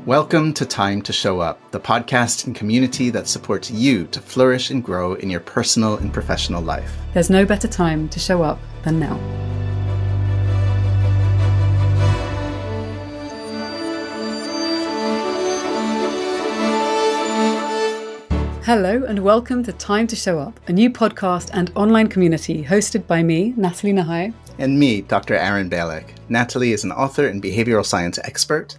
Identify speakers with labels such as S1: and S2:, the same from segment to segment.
S1: Welcome to Time to Show Up, the podcast and community that supports you to flourish and grow in your personal and professional life.
S2: There's no better time to show up than now. Hello, and welcome to Time to Show Up, a new podcast and online community hosted by me, Nathalie Nahai.
S1: And me, Dr. Aaron Balick. Natalie is an author and behavioral science expert.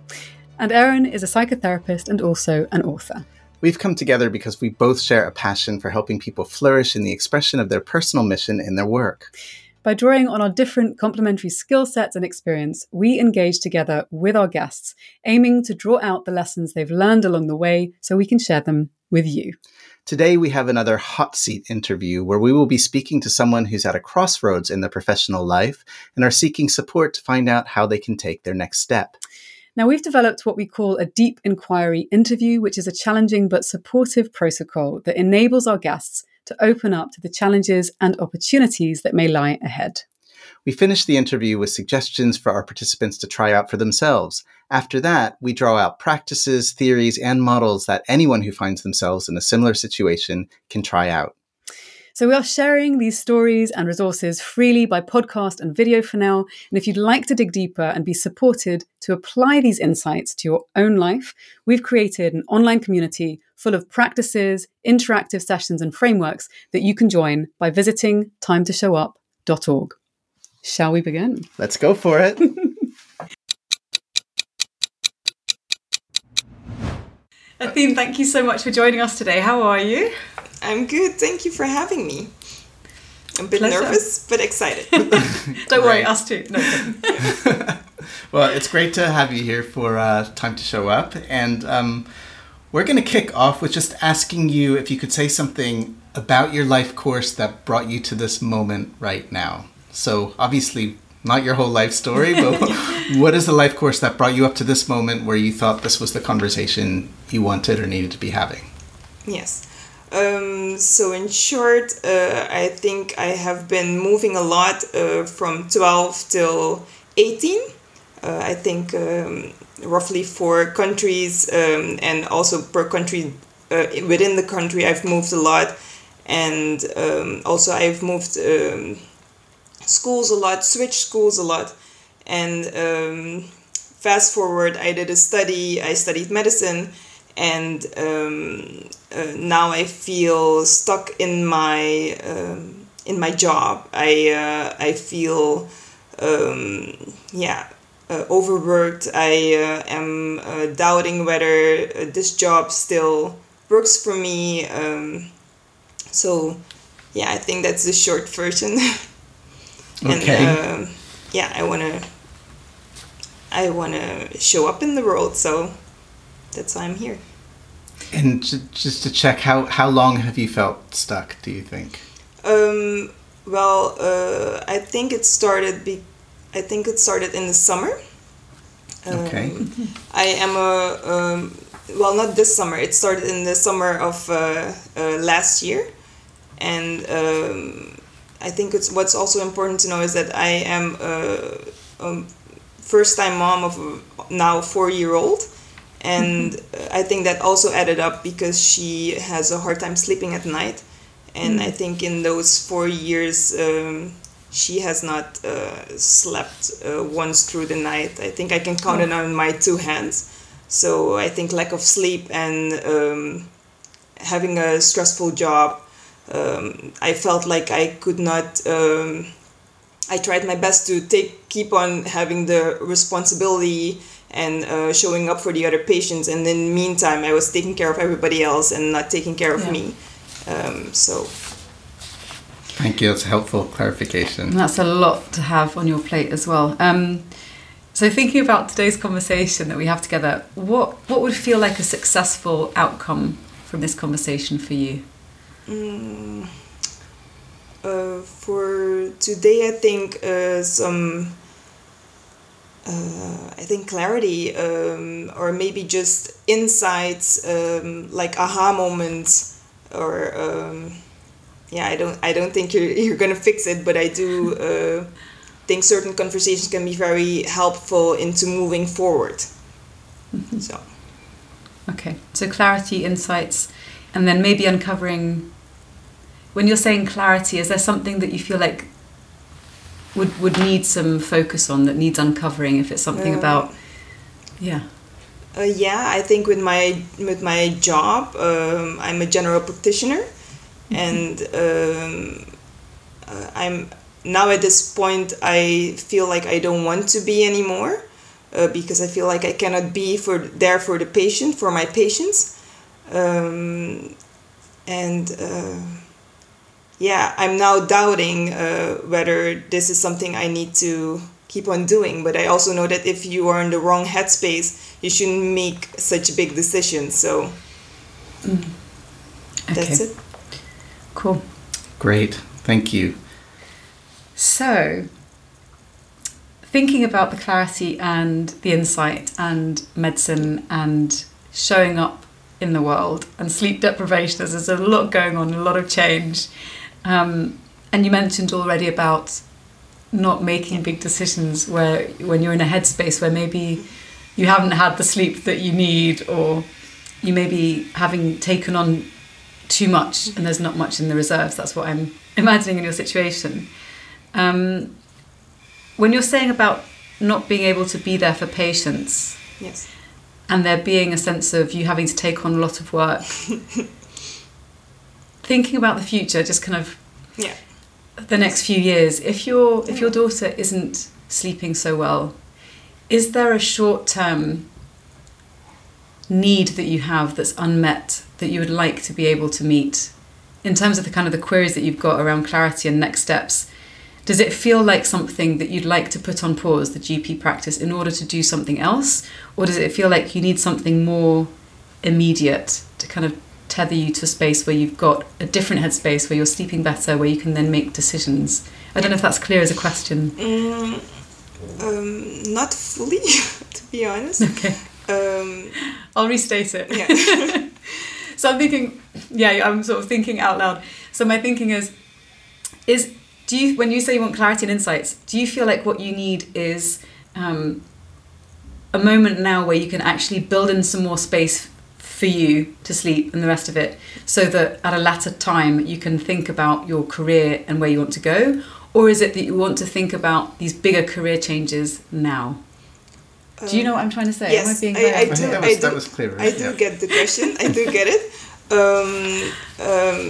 S2: And Aaron is a psychotherapist and also an author.
S1: We've come together because we both share a passion for helping people flourish in the expression of their personal mission in their work.
S2: By drawing on our different complementary skill sets and experience, we engage together with our guests, aiming to draw out the lessons they've learned along the way so we can share them with you.
S1: Today, we have another hot seat interview where we will be speaking to someone who's at a crossroads in their professional life and are seeking support to find out how they can take their next step.
S2: Now, we've developed what we call a deep inquiry interview, which is a challenging but supportive protocol that enables our guests to open up to the challenges and opportunities that may lie ahead.
S1: We finish the interview with suggestions for our participants to try out for themselves. After that, we draw out practices, theories, and models that anyone who finds themselves in a similar situation can try out.
S2: So, we are sharing these stories and resources freely by podcast and video for now. And if you'd like to dig deeper and be supported to apply these insights to your own life, we've created an online community full of practices, interactive sessions, and frameworks that you can join by visiting timetoshowup.org. Shall we begin?
S1: Let's go for it.
S2: Athene, thank you so much for joining us today. How are you?
S3: I'm good. Thank you for having me. I'm a bit Pleasure. nervous, but excited.
S2: Don't worry, us too. No.
S1: well, it's great to have you here for uh, Time to Show Up. And um, we're going to kick off with just asking you if you could say something about your life course that brought you to this moment right now. So, obviously, not your whole life story, but what is the life course that brought you up to this moment where you thought this was the conversation you wanted or needed to be having?
S3: Yes. Um, so, in short, uh, I think I have been moving a lot uh, from 12 till 18. Uh, I think um, roughly four countries, um, and also per country uh, within the country, I've moved a lot. And um, also, I've moved um, schools a lot, switched schools a lot. And um, fast forward, I did a study, I studied medicine and um, uh, now I feel stuck in my um, in my job. I uh, I feel um, yeah uh, overworked. I uh, am uh, doubting whether uh, this job still works for me. Um, so yeah, I think that's the short version.
S1: okay.
S3: And, yeah, I wanna I wanna show up in the world. So that's why I'm here.
S1: And just to check, how how long have you felt stuck? Do you think?
S3: Um. Well, uh, I think it started. Be, I think it started in the summer.
S1: Um, okay.
S3: I am a. Um, well, not this summer. It started in the summer of uh, uh, last year, and um, I think it's what's also important to know is that I am a, a first time mom of a now four year old and. I think that also added up because she has a hard time sleeping at night, and. I think in those four years. Um, she has not uh, slept uh, once through the night. I think I can count oh. it on my two hands. So I think lack of sleep and um, having a stressful job, um, I felt like I could not. Um, I tried my best to take keep on having the responsibility and uh, showing up for the other patients. And in the meantime, I was taking care of everybody else and not taking care of yeah. me. Um, so.
S1: Thank you. That's a helpful clarification.
S2: And that's a lot to have on your plate as well. Um, so, thinking about today's conversation that we have together, what what would feel like a successful outcome from this conversation for you?
S3: Mm, uh, for today, I think uh, some uh, I think clarity um, or maybe just insights um, like aha moments or um, yeah I don't I don't think you're, you're gonna fix it but I do uh, think certain conversations can be very helpful into moving forward mm-hmm. so
S2: Okay, so clarity, insights, and then maybe uncovering. When you're saying clarity, is there something that you feel like would would need some focus on that needs uncovering? If it's something
S3: Um,
S2: about, yeah,
S3: Uh, yeah, I think with my with my job, um, I'm a general practitioner, and um, uh, I'm now at this point. I feel like I don't want to be anymore uh, because I feel like I cannot be for there for the patient for my patients, um, and uh, yeah, I'm now doubting uh, whether this is something I need to keep on doing. But I also know that if you are in the wrong headspace, you shouldn't make such big decisions. So that's
S2: okay,
S3: it.
S2: cool.
S1: Great. Thank you.
S2: So, thinking about the clarity and the insight and medicine and showing up in the world and sleep deprivation, there's there's a lot going on, a lot of change. Um, and you mentioned already about not making big decisions where when you're in a headspace where maybe you haven't had the sleep that you need or you may be having taken on too much and there's not much in the reserves. That's what I'm imagining in your situation. Um, when you're saying about not being able to be there for patients
S3: Yes.
S2: and there being a sense of you having to take on a lot of work, thinking about the future, just kind of
S3: Yeah.
S2: the next few years, if your if your daughter isn't sleeping so well, is there a short term need that you have that's unmet that you would like to be able to meet in terms of the kind of the queries that you've got around clarity and next steps? Does it feel like something that you'd like to put on pause, the GP practice, in order to do something else? Or does it feel like you need something more immediate to kind of tether you to a space where you've got a different headspace, where you're sleeping better, where you can then make decisions? I don't know if that's clear as a question.
S3: Mm, um, not fully, to be honest.
S2: Okay.
S3: Um,
S2: I'll restate it.
S3: yeah.
S2: So I'm thinking, yeah, I'm sort of thinking out loud. So my thinking is, is do you when you say you want clarity and insights, do you feel like what you need is um, a moment now where you can actually build in some more space for you to sleep and the rest of it, so that at a latter time you can think about your career and where you want to go, or is it that you want to think about these bigger career changes now? Do you know what I'm trying to say? Am I
S3: yes,
S2: being
S3: I- I
S1: I
S3: do-
S1: think that
S3: I
S1: was,
S3: do-
S1: that was clear.
S3: I do
S1: Yeah.
S3: get the question. I do get it. Um, um,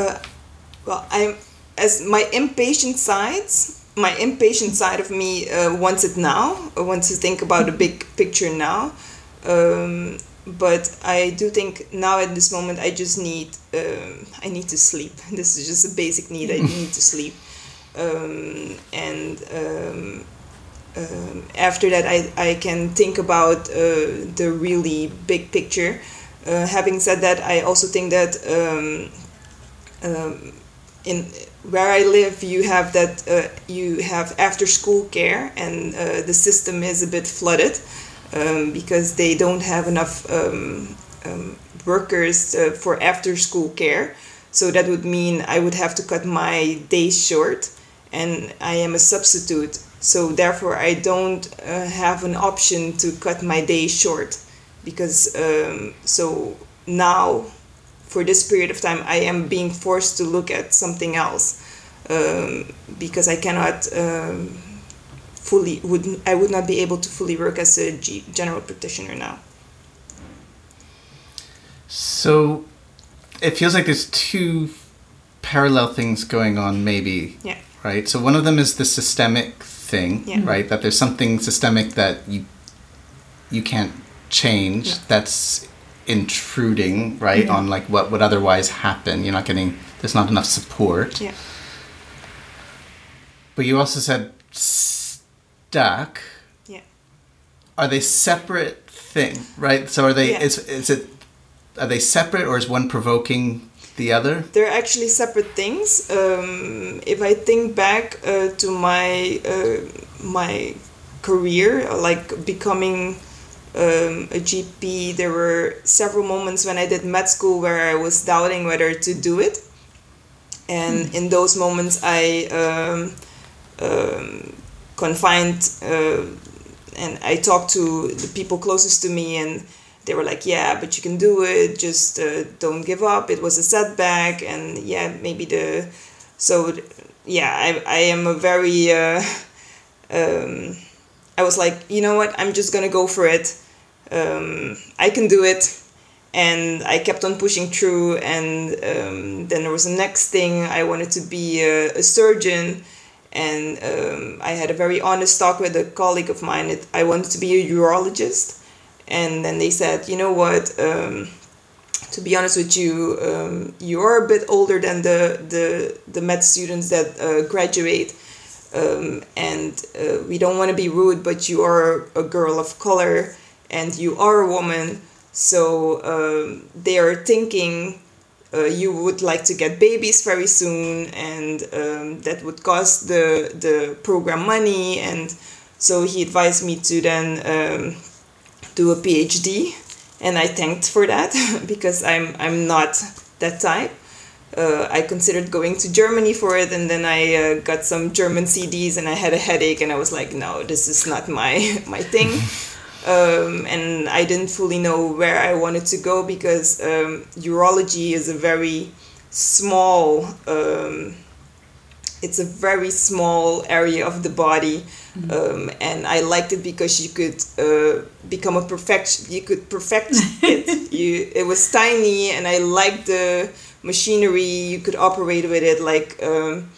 S3: uh, well, I'm as my impatient sides. My impatient side of me uh, wants it now. uh, Wants to think about the big picture now. Um, but I do think now at this moment I just need um, I need to sleep. This is just a basic need. I need to sleep. Um, and um, um, after that I, I can think about uh, the really big picture uh, having said that i also think that um, um, in where i live you have that uh, you have after school care and uh, the system is a bit flooded um, because they don't have enough um, um, workers uh, for after school care. So that would mean i would have to cut my days short and i am a substitute. So therefore i don't uh, have an option to cut my days short because um, so now for this period of time i am being forced to look at something else um, because i cannot um, fully would i would not be able to fully work as a G- general practitioner now
S1: So it feels like there's two parallel things going on, maybe.
S3: Yeah.
S1: Right. So one of them is the systemic thing,
S3: Yeah.
S1: right? That there's something systemic that you you can't change.
S3: Yeah.
S1: That's intruding, right,
S3: Mhm.
S1: on like what would otherwise happen. You're not getting. There's not enough support.
S3: Yeah.
S1: But you also said stuck.
S3: Yeah.
S1: Are they separate thing, right? So are they?
S3: Yeah.
S1: Is is it? Are they separate, or is one provoking the other?
S3: they're actually separate things. Um, if I think back uh, to my uh, my career, like becoming um, a GP, there were several moments when I did med school where I was doubting whether to do it, and in those moments I um, um, confined. Uh, and I talked to the people closest to me, and they were like, "Yeah, but you can do it. Just uh, don't give up. It was a setback, and yeah, maybe the so yeah, I I am a very uh, um, I was like, you know what, I'm just gonna go for it. Um, I can do it and I kept on pushing through. And um, then there was the next thing I wanted to be a, a surgeon, and um, I had a very honest talk with a colleague of mine. That I wanted to be a urologist, and then they said, you know what. Um, to be honest with you, um, you are a bit older than the the, the med students that uh, graduate, um, and uh, we don't want to be rude, but you are a girl of color and you are a woman, so um, they are thinking uh, you would like to get babies very soon, and um, that would cost the the program money. And so he advised me to then um, do a PhD, and I thanked for that because I'm I'm not that type. Uh, I considered going to Germany for it, and then I uh, got some German CDs, and I had a headache, and I was like, no, this is not my my thing um, and I didn't fully know where I wanted to go because um, urology is a very small. Um, it's a very small area of the body, mm-hmm. Um, and I liked it because you could uh, become a perfect. You could perfect it. You it was tiny, and I liked the machinery. You could operate with it like. Um,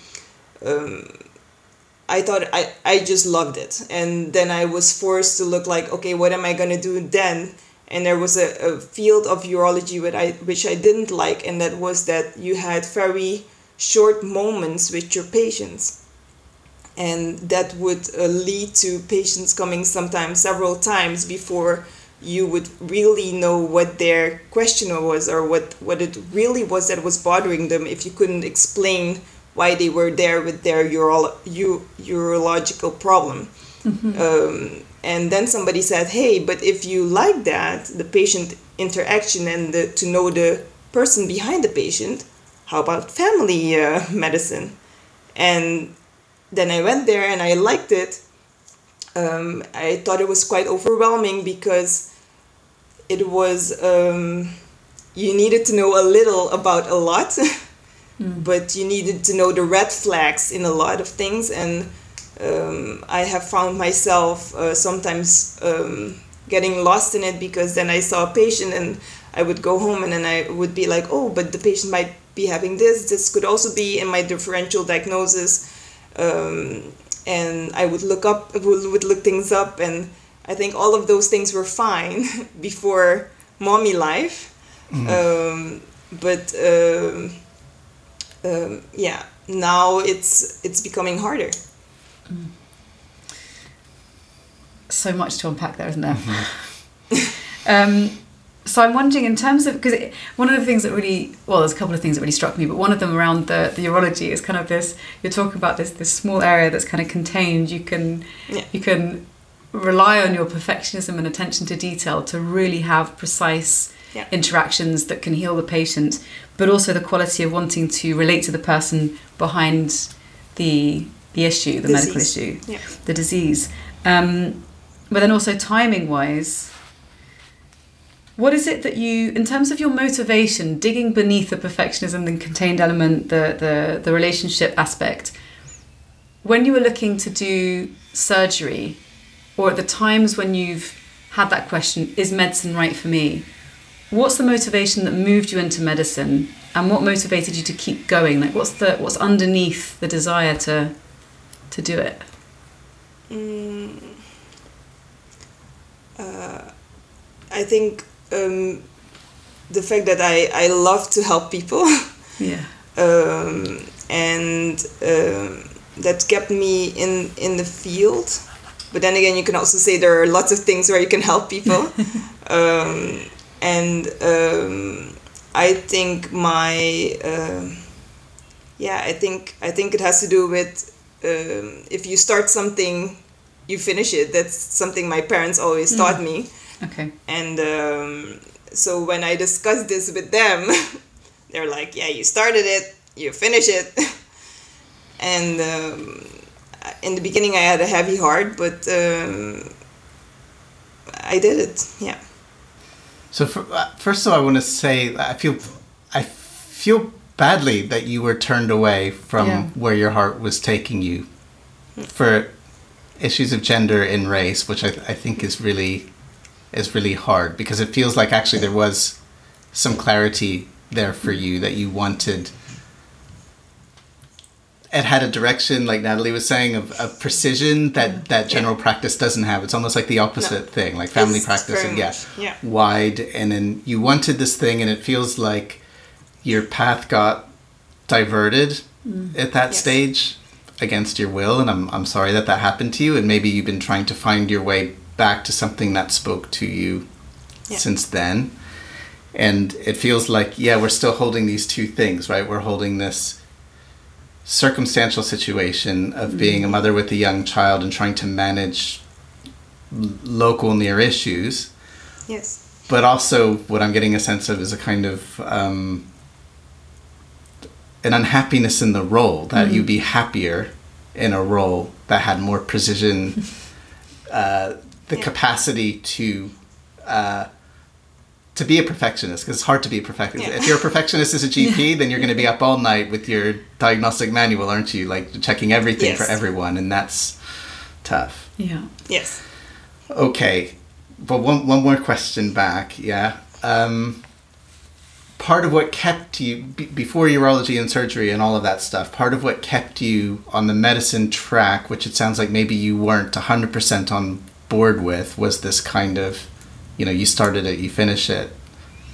S3: um, I thought I, I just loved it. And then I was forced to look like, okay, what am I going to do then? And there was a, a field of urology which I, which I didn't like, and that was that you had very short moments with your patients. And that would uh, lead to patients coming sometimes several times before you would really know what their question was or what, what it really was that was bothering them if you couldn't explain why they were there with their uro- u- urological problem. Mm-hmm. Um, and then somebody said, "Hey, but if you like that, the patient interaction and the, to know the person behind the patient, how about family uh, medicine?" And then I went there and I liked it. Um, I thought it was quite overwhelming because it was um, you needed to know a little about a lot. mm. but you needed to know the red flags in a lot of things and um, i have found myself uh, sometimes um, getting lost in it because then i saw a patient and i would go home and then i would be like oh but the patient might be having this this could also be in my differential diagnosis um, and i would look up would look things up and i think all of those things were fine before mommy life mm. but um, yeah, now it's it's becoming harder. Mm.
S2: So much to unpack there, isn't there? Mm-hmm. um, so I'm wondering, in terms of because one of the things that really well, there's a couple of things that really struck me, but one of them around the the urology is kind of this. You're talking about this this small area that's kind of contained. You can yeah. you can rely on your perfectionism and attention to detail to really have precise yeah. interactions that can heal the patient, but also the quality of wanting to relate to the person behind the the issue, the disease. medical issue, yeah. the disease. Um, but then also timing wise, what is it that you, in terms of your motivation, digging beneath the perfectionism, the contained element, the the the relationship aspect, when you were looking to do surgery, or at the times when you've had that question, is medicine right for me? What's the motivation that moved you into medicine? And what motivated you to keep going? Like what's the what's underneath the desire to to do it?
S3: Mm, uh, i think um, the fact that i i love to help people.
S2: Yeah.
S3: Um, and um, that kept me in in the field. But then again you can also say there are lots of things where you can help people. Um, and um, I think my uh, yeah I think I think it has to do with um, if you start something you finish it that's something my parents always mm. taught me
S2: okay
S3: and um, so when I discussed this with them they're like yeah you started it you finish it and um, in the beginning I had a heavy heart but um, I did it. Yeah.
S1: So for, uh, first of all, I want to say I feel I feel badly that you were turned away from
S2: Yeah.
S1: where your heart was taking you for issues of gender and race, which I, I think is really is really hard because it feels like actually there was some clarity there for you that you wanted. It had a direction, like Nathalie was saying, of, of precision that, that general practice doesn't have. It's almost like the opposite thing, like family
S3: It's
S1: practice, and yeah,
S3: yeah.
S1: wide, and then you wanted this thing, and it feels like your path got diverted mm. at that
S3: Yes.
S1: stage against your will, and I'm I'm sorry that that happened to you, and maybe you've been trying to find your way back to something that spoke to you
S3: Yeah.
S1: since then, and it feels like yeah, we're still holding these two things, right? We're holding this circumstantial situation of being a mother with a young child and trying to manage local near issues
S3: Yes.
S1: but also what I'm getting a sense of is a kind of um, an unhappiness in the role that you'd be happier in a role that had more precision, uh, the
S3: Yeah.
S1: capacity to uh, to be a perfectionist because it's hard to be a perfectionist.
S3: Yeah.
S1: If you're a perfectionist as a GP, then you're going to be up all night with your diagnostic manual, aren't you? Like checking everything for everyone, and that's tough.
S2: Yeah.
S3: Yes.
S1: Okay, but one one more question back. Yeah, um, part of what kept you be before urology and surgery and all of that stuff. Part of what kept you on the medicine track, which it sounds like maybe you weren't hundred percent on board with, was this kind of, you know, you started it, you finish it,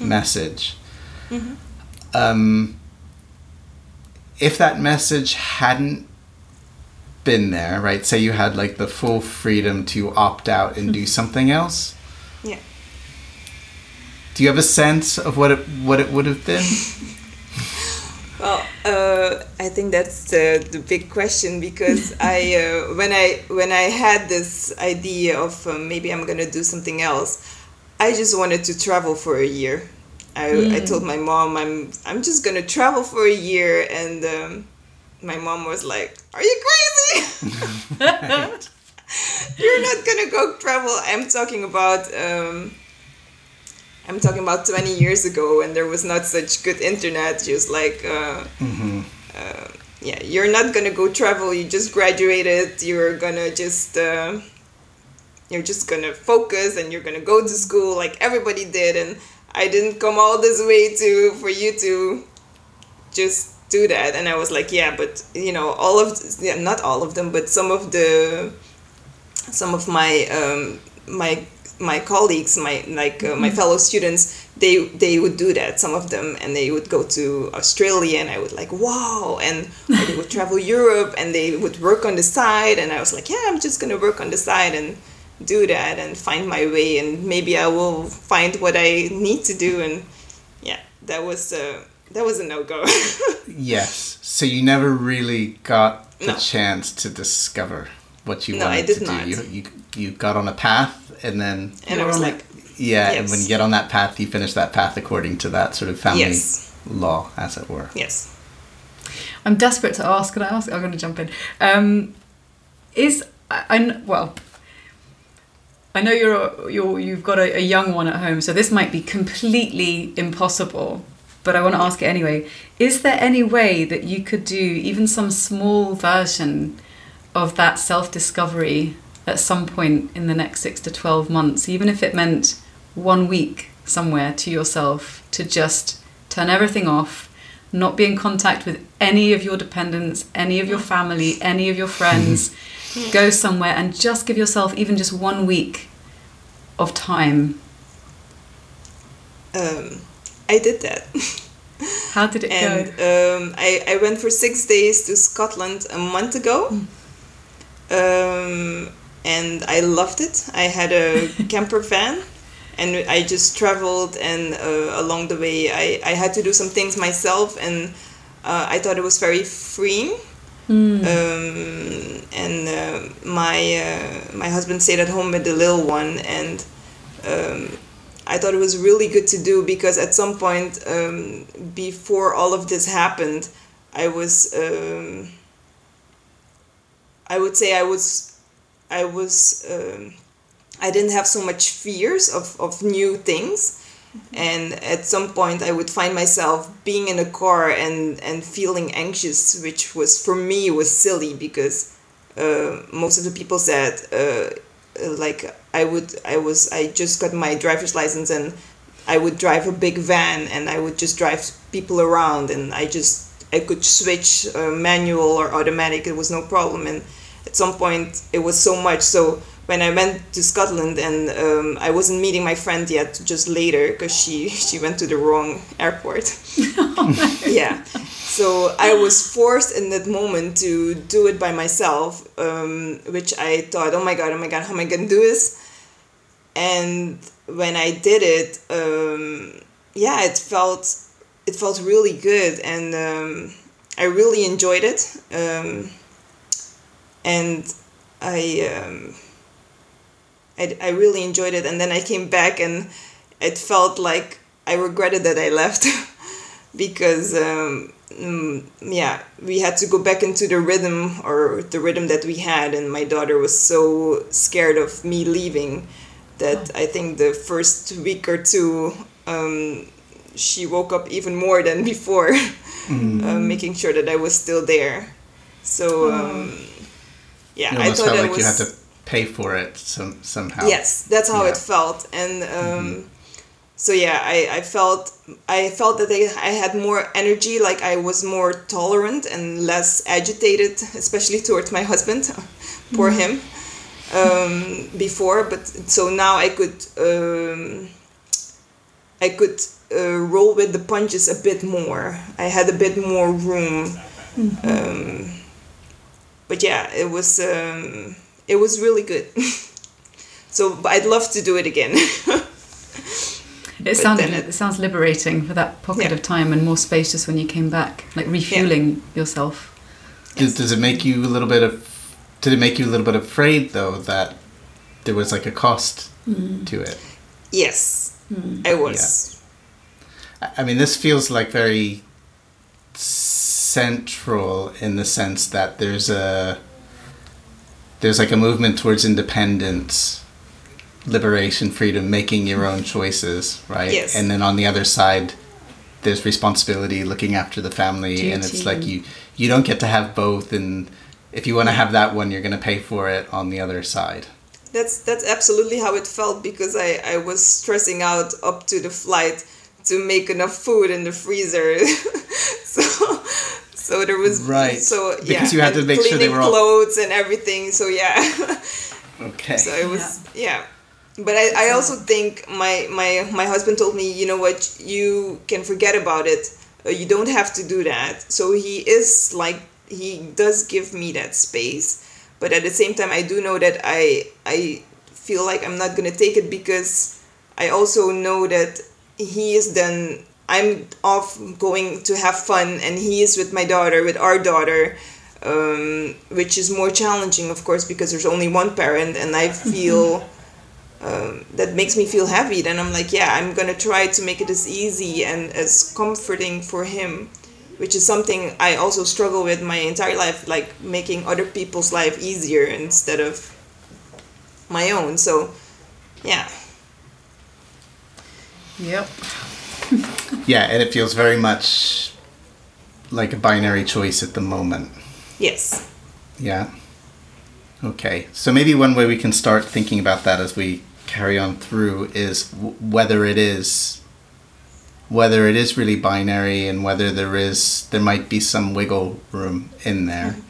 S1: message. Um, if that message hadn't been there, right? Say you had like the full freedom to opt out and do something else.
S3: Yeah.
S1: Do you have a sense of what it what it would have been?
S3: Well, uh, I think that's the, the big question because I uh, when I when I had this idea of uh, maybe I'm gonna do something else, I just wanted to travel for a year. I, I told my mom I'm I'm just gonna travel for a year, and um, my mom was like, "Are you crazy? You're not gonna go travel." I'm talking about. Um, I'm talking about 20 years ago and there was not such good internet. Just like, uh, uh, yeah, you're not gonna go travel. You just graduated. You're gonna just, uh, you're just gonna focus and you're gonna go to school like everybody did. And I didn't come all this way to for you to just do that. And I was like, yeah, but you know, all of yeah, not all of them, but some of the some of my um, my my colleagues, my like uh, my fellow students, they they would do that. Some of them, and they would go to Australia, and I would like wow, and they would travel Europe, and they would work on the side, and I was like, yeah, I'm just gonna work on the side and do that and find my way, and maybe I will find what I need to do, and yeah, that was a that was a no go.
S1: yes. So you never really got the
S3: No.
S1: chance to discover what you
S3: No, I
S1: wanted
S3: did
S1: to do.
S3: not.
S1: You, you you got on a path and then
S3: and I was like,
S1: yeah, and when you get on that path, you finish that path according to that sort of family
S3: Yes.
S1: law, as it were.
S3: yes.
S2: I'm desperate to ask. Can I ask? I'm going to jump in. Um, is I, I well. I know you're you're you've got a, a young one at home, so this might be completely impossible. But I want to ask it anyway. Is there any way that you could do even some small version of that self discovery at some point in the next six to twelve months, even if it meant one week somewhere to yourself to just turn everything off, not be in contact with any of your dependents, any of your family, any of your friends, go somewhere and just give yourself even just one week of time.
S3: Um, I did that.
S2: How did it
S3: and
S2: go?
S3: um, I, I went for six days to Scotland a month ago. Um, and I loved it. I had a camper van and I just traveled and uh, along the way I, I had to do some things myself and uh, I thought it was very freeing. Um, and uh, my uh, my husband stayed at home with the little one and um, I thought it was really good to do because at some point um, before all of this happened, I was um, I would say I was I was um, I didn't have so much fears of, of new things. And at some point, I would find myself being in a car and, and feeling anxious, which was for me was silly because uh, most of the people said uh, like I would I was I just got my driver's license and I would drive a big van and I would just drive people around and I just I could switch uh, manual or automatic it was no problem and at some point it was so much so when I went to Scotland and um, I wasn't meeting my friend yet just later because she she went to the wrong airport yeah so I was forced in that moment to do it by myself um, which I thought oh my god oh my god how am I gonna do this and when I did it, um, yeah, it felt it felt really good, and um, I really enjoyed it. Um, and I, um, I I really enjoyed it, and then I came back, and it felt like I regretted that I left because um, mm, yeah we had to go back into the rhythm or the rhythm that we had and my daughter was so scared of me leaving that I think the first week or two, um, she woke up even more than before, mm. uh, making sure that I was still there. So, um, yeah,
S1: you
S3: I thought
S1: felt like
S3: was,
S1: you had to pay for it some, somehow.
S3: Yes, that's how yeah. it felt, and um, mm-hmm. so yeah, I, I felt I felt that I, I had more energy, like I was more tolerant and less agitated, especially towards my husband. Poor mm. him um, before, but so now I could um, I could uh, roll with the punches a bit more. I had a bit more room. Mm-hmm. Um, but yeah, it was um, it was really good. so I'd love to do it again.
S2: it sounds it, sounds liberating for that pocket yeah. of time and more spacious when you came back, like refueling yeah. yourself.
S1: Does, does it make you a little bit of did it make you a little bit afraid though that there was like a cost mm. to it?
S3: Yes, mm. I was.
S1: Yeah. I mean, this feels like very central in the sense that there's a there's like a movement towards independence liberation freedom making your own choices right
S3: yes.
S1: and then on the other side there's responsibility looking after the family Duty. and it's like you you don't get to have both and if you want to have that one, you're going to pay for it on the other side.
S3: That's that's absolutely how it felt because I, I was stressing out up to the flight to make enough food in the freezer. so so there was
S1: right.
S3: So
S1: because yeah, you had to make sure they were all
S3: clothes and everything. So yeah.
S1: okay.
S3: So it was yeah. yeah. But I, I also think my, my my husband told me, you know what, you can forget about it. Uh, you don't have to do that. So he is like he does give me that space but at the same time i do know that i i feel like i'm not going to take it because i also know that he is then i'm off going to have fun and he is with my daughter with our daughter um, which is more challenging of course because there's only one parent and i feel um, that makes me feel heavy then i'm like yeah i'm to try to make it as easy and as comforting for him which is something I also struggle with my entire life, like making other people's life easier instead of my own. So, yeah.
S2: Yep.
S1: yeah, and it feels very much like a binary choice at the moment.
S3: Yes.
S1: Yeah. Okay. So maybe one way we can start thinking about that as we carry on through is w- whether it is whether it is really binary and whether there is there might be some wiggle room in there mm-hmm.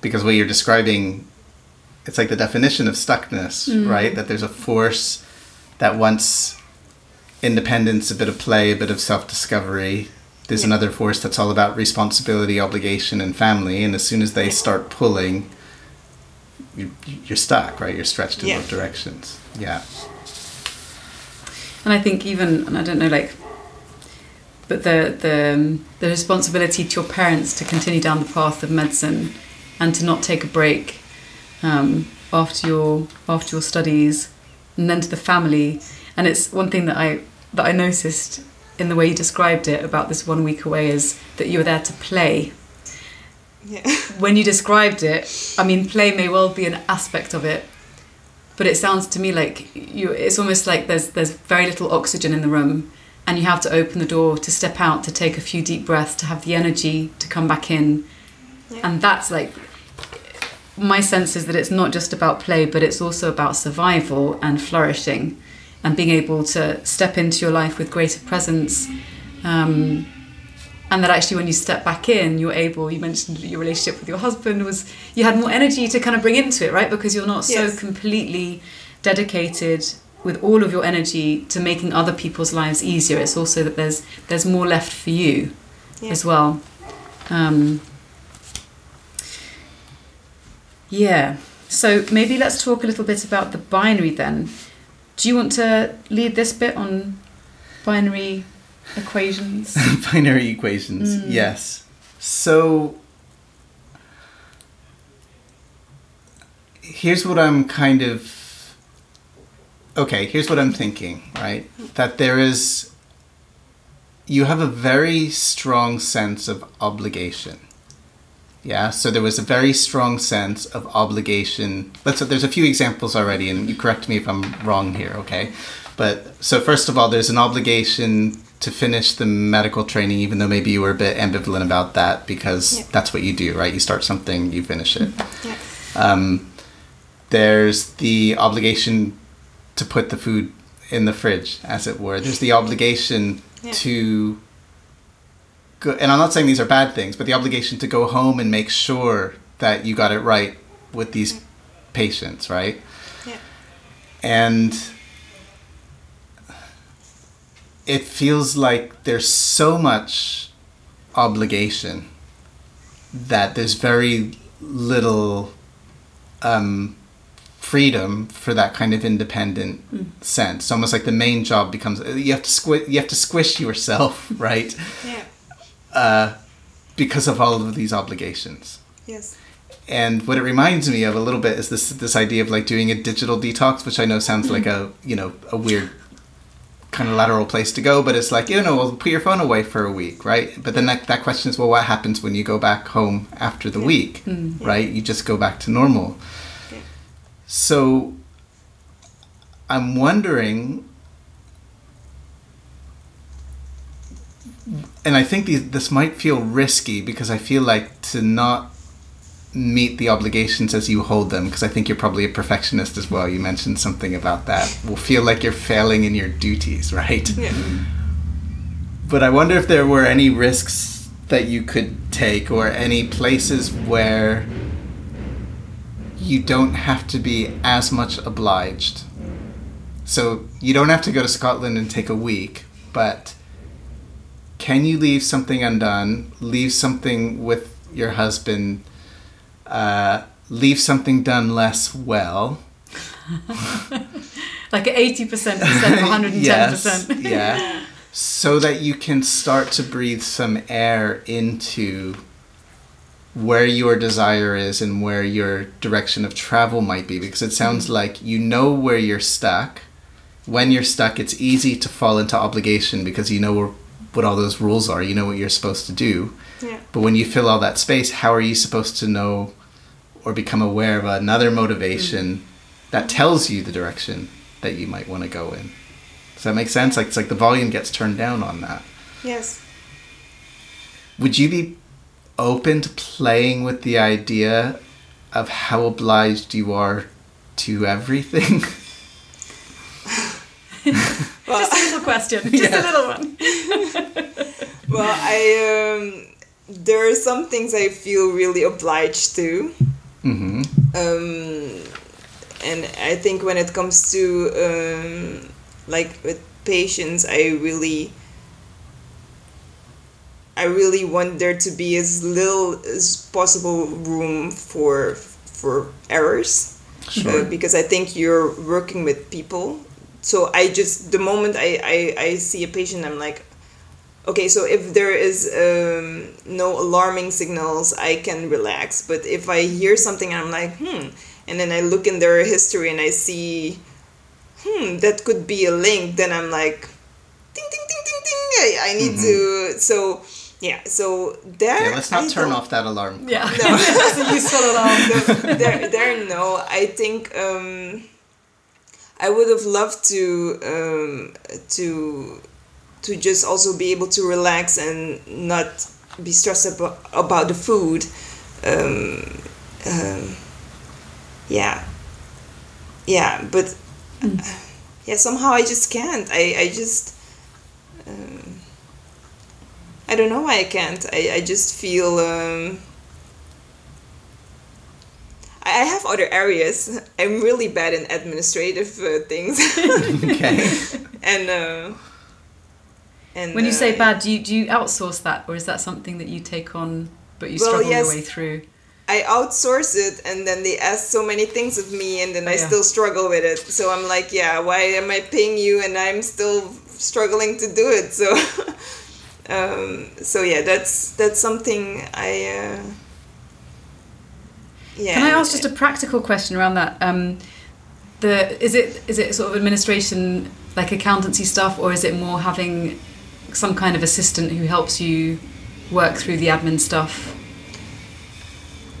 S1: because what you're describing it's like the definition of stuckness mm. right that there's a force that wants independence a bit of play a bit of self-discovery. There's yeah. another force that's all about responsibility obligation and family and as soon as they start pulling you, you're stuck right? You're stretched in yeah. both directions. Yeah.
S2: And i think even and i don't know like but the the um, the responsibility to your parents to continue down the path of medicine and to not take a break um, after your after your studies and then to the family. And it's one thing that I that I noticed in the way you described it about this one week away is that you were there to play
S3: yeah.
S2: when you described it I mean play may well be an aspect of it but it sounds to me like you. It's almost like there's there's very little oxygen in the room, and you have to open the door to step out to take a few deep breaths to have the energy to come back in,
S3: Yeah.
S2: and that's like my sense is that it's not just about play, but it's also about survival and flourishing, and being able to step into your life with greater presence. Um, and that actually when you step back in you're able you mentioned your relationship with your husband was you had more energy to kind of bring into it right? Because you're not so completely dedicated with all of your energy to making other people's lives easier. It's also that there's there's more left for you
S3: Yeah.
S2: as well. Um, yeah. So maybe let's talk a little bit about the binary then do you want to lead this bit on binary equations
S1: binary equations.
S2: Mm.
S1: Yes. So here's what I'm kind of okay, here's what I'm thinking, right? That there is you have a very strong sense of obligation. Yeah, so there was a very strong sense of obligation. Let's there's a few examples already and you correct me if I'm wrong here, okay? But so first of all, there's an obligation to finish the medical training, even though maybe you were a bit ambivalent about that because
S3: Yeah.
S1: that's what you do, right? You start something, you finish it.
S3: Yeah.
S1: Um, there's the obligation to put the food in the fridge, as it were. There's the obligation
S3: Yeah.
S1: to go, and I'm not saying these are bad things, but the obligation to go home and make sure that you got it right with these patients, right?
S3: Yeah.
S1: And it feels like there's so much obligation that there's very little um, freedom for that kind of independent sense. Almost like the main job becomes you have to squish you have to squish yourself, right?
S3: Yeah.
S1: Uh, because of all of these obligations.
S3: Yes.
S1: And what it reminds me of a little bit is this this idea of like doing a digital detox, which I know sounds like a you know a weird kind of lateral place to go, but it's like you know, well, put your phone away for a week, right? But then that that question is, well, what happens when you go back home after the week, right? You just go back to normal.
S3: Yeah.
S1: So I'm wondering, and I think these, this might feel risky because I feel like to not meet the obligations as you hold them because I think you're probably a perfectionist as well. You mentioned something about that. Will feel like you're failing in your duties, right?
S3: Yeah.
S1: But I wonder if there were any risks that you could take or any places where you don't have to be as much obliged. So you don't have to go to Scotland and take a week, but can you leave something undone? Leave something with your husband? Uh, leave something done less well?
S2: like 80% instead of 110%.
S1: yes, yeah. So that you can start to breathe some air into where your desire is and where your direction of travel might be because it sounds like you know where you're stuck. When you're stuck, it's easy to fall into obligation because you know where, what all those rules are. You know what you're supposed to do.
S3: Yeah.
S1: But when you fill all that space, how are you supposed to know or become aware of another motivation mm-hmm. that tells you the direction that you might want to go in? Does that make sense? Like it's like the volume gets turned down on that.
S3: Yes.
S1: Would you be open to playing with the idea of how obliged you are to everything?
S3: Well,
S2: Just a little question, just a little one.
S3: well, I um, there are some things I feel really obliged to.
S1: mm-hmm.
S3: um, and I think when it comes to um, like with patients, I really, I really want there to be as little as possible room for for errors,
S1: Sure.
S3: uh, because I think you're working with people. So I just the moment I I, I see a patient, I'm like, okay so if there is um, no alarming signals i can relax but if i hear something i'm like hmm and then i look in their history and i see hmm that could be a link then i'm like ding ding ding ding ding i, I need to so yeah so there
S1: Yeah, let's not
S3: I
S1: turn off that alarm.
S2: Yeah, that's a useful alarm.
S3: there, there no i think um I would have loved to um, to to just also be able to relax and not be stressed about, about the food. Um, um, yeah, yeah, but mm. yeah, somehow I just can't. I I just. Um, I don't know why I can't. I, I just feel um, I have other areas. I'm really bad in administrative uh, things. okay. And uh,
S2: and when you uh, say bad, do you do you outsource that, or is that something that you take on, but you well, struggle yes, your way through?
S3: I outsource it, and then they ask so many things of me, and then oh, I yeah. still struggle with it. So I'm like, yeah, why am I paying you, and I'm still struggling to do it? So, um, so yeah, that's that's something I. Uh,
S2: yeah. Can I ask just a practical question around that? Um, the is it is it sort of administration like accountancy stuff, or is it more having some kind of assistant who helps you work through the admin stuff?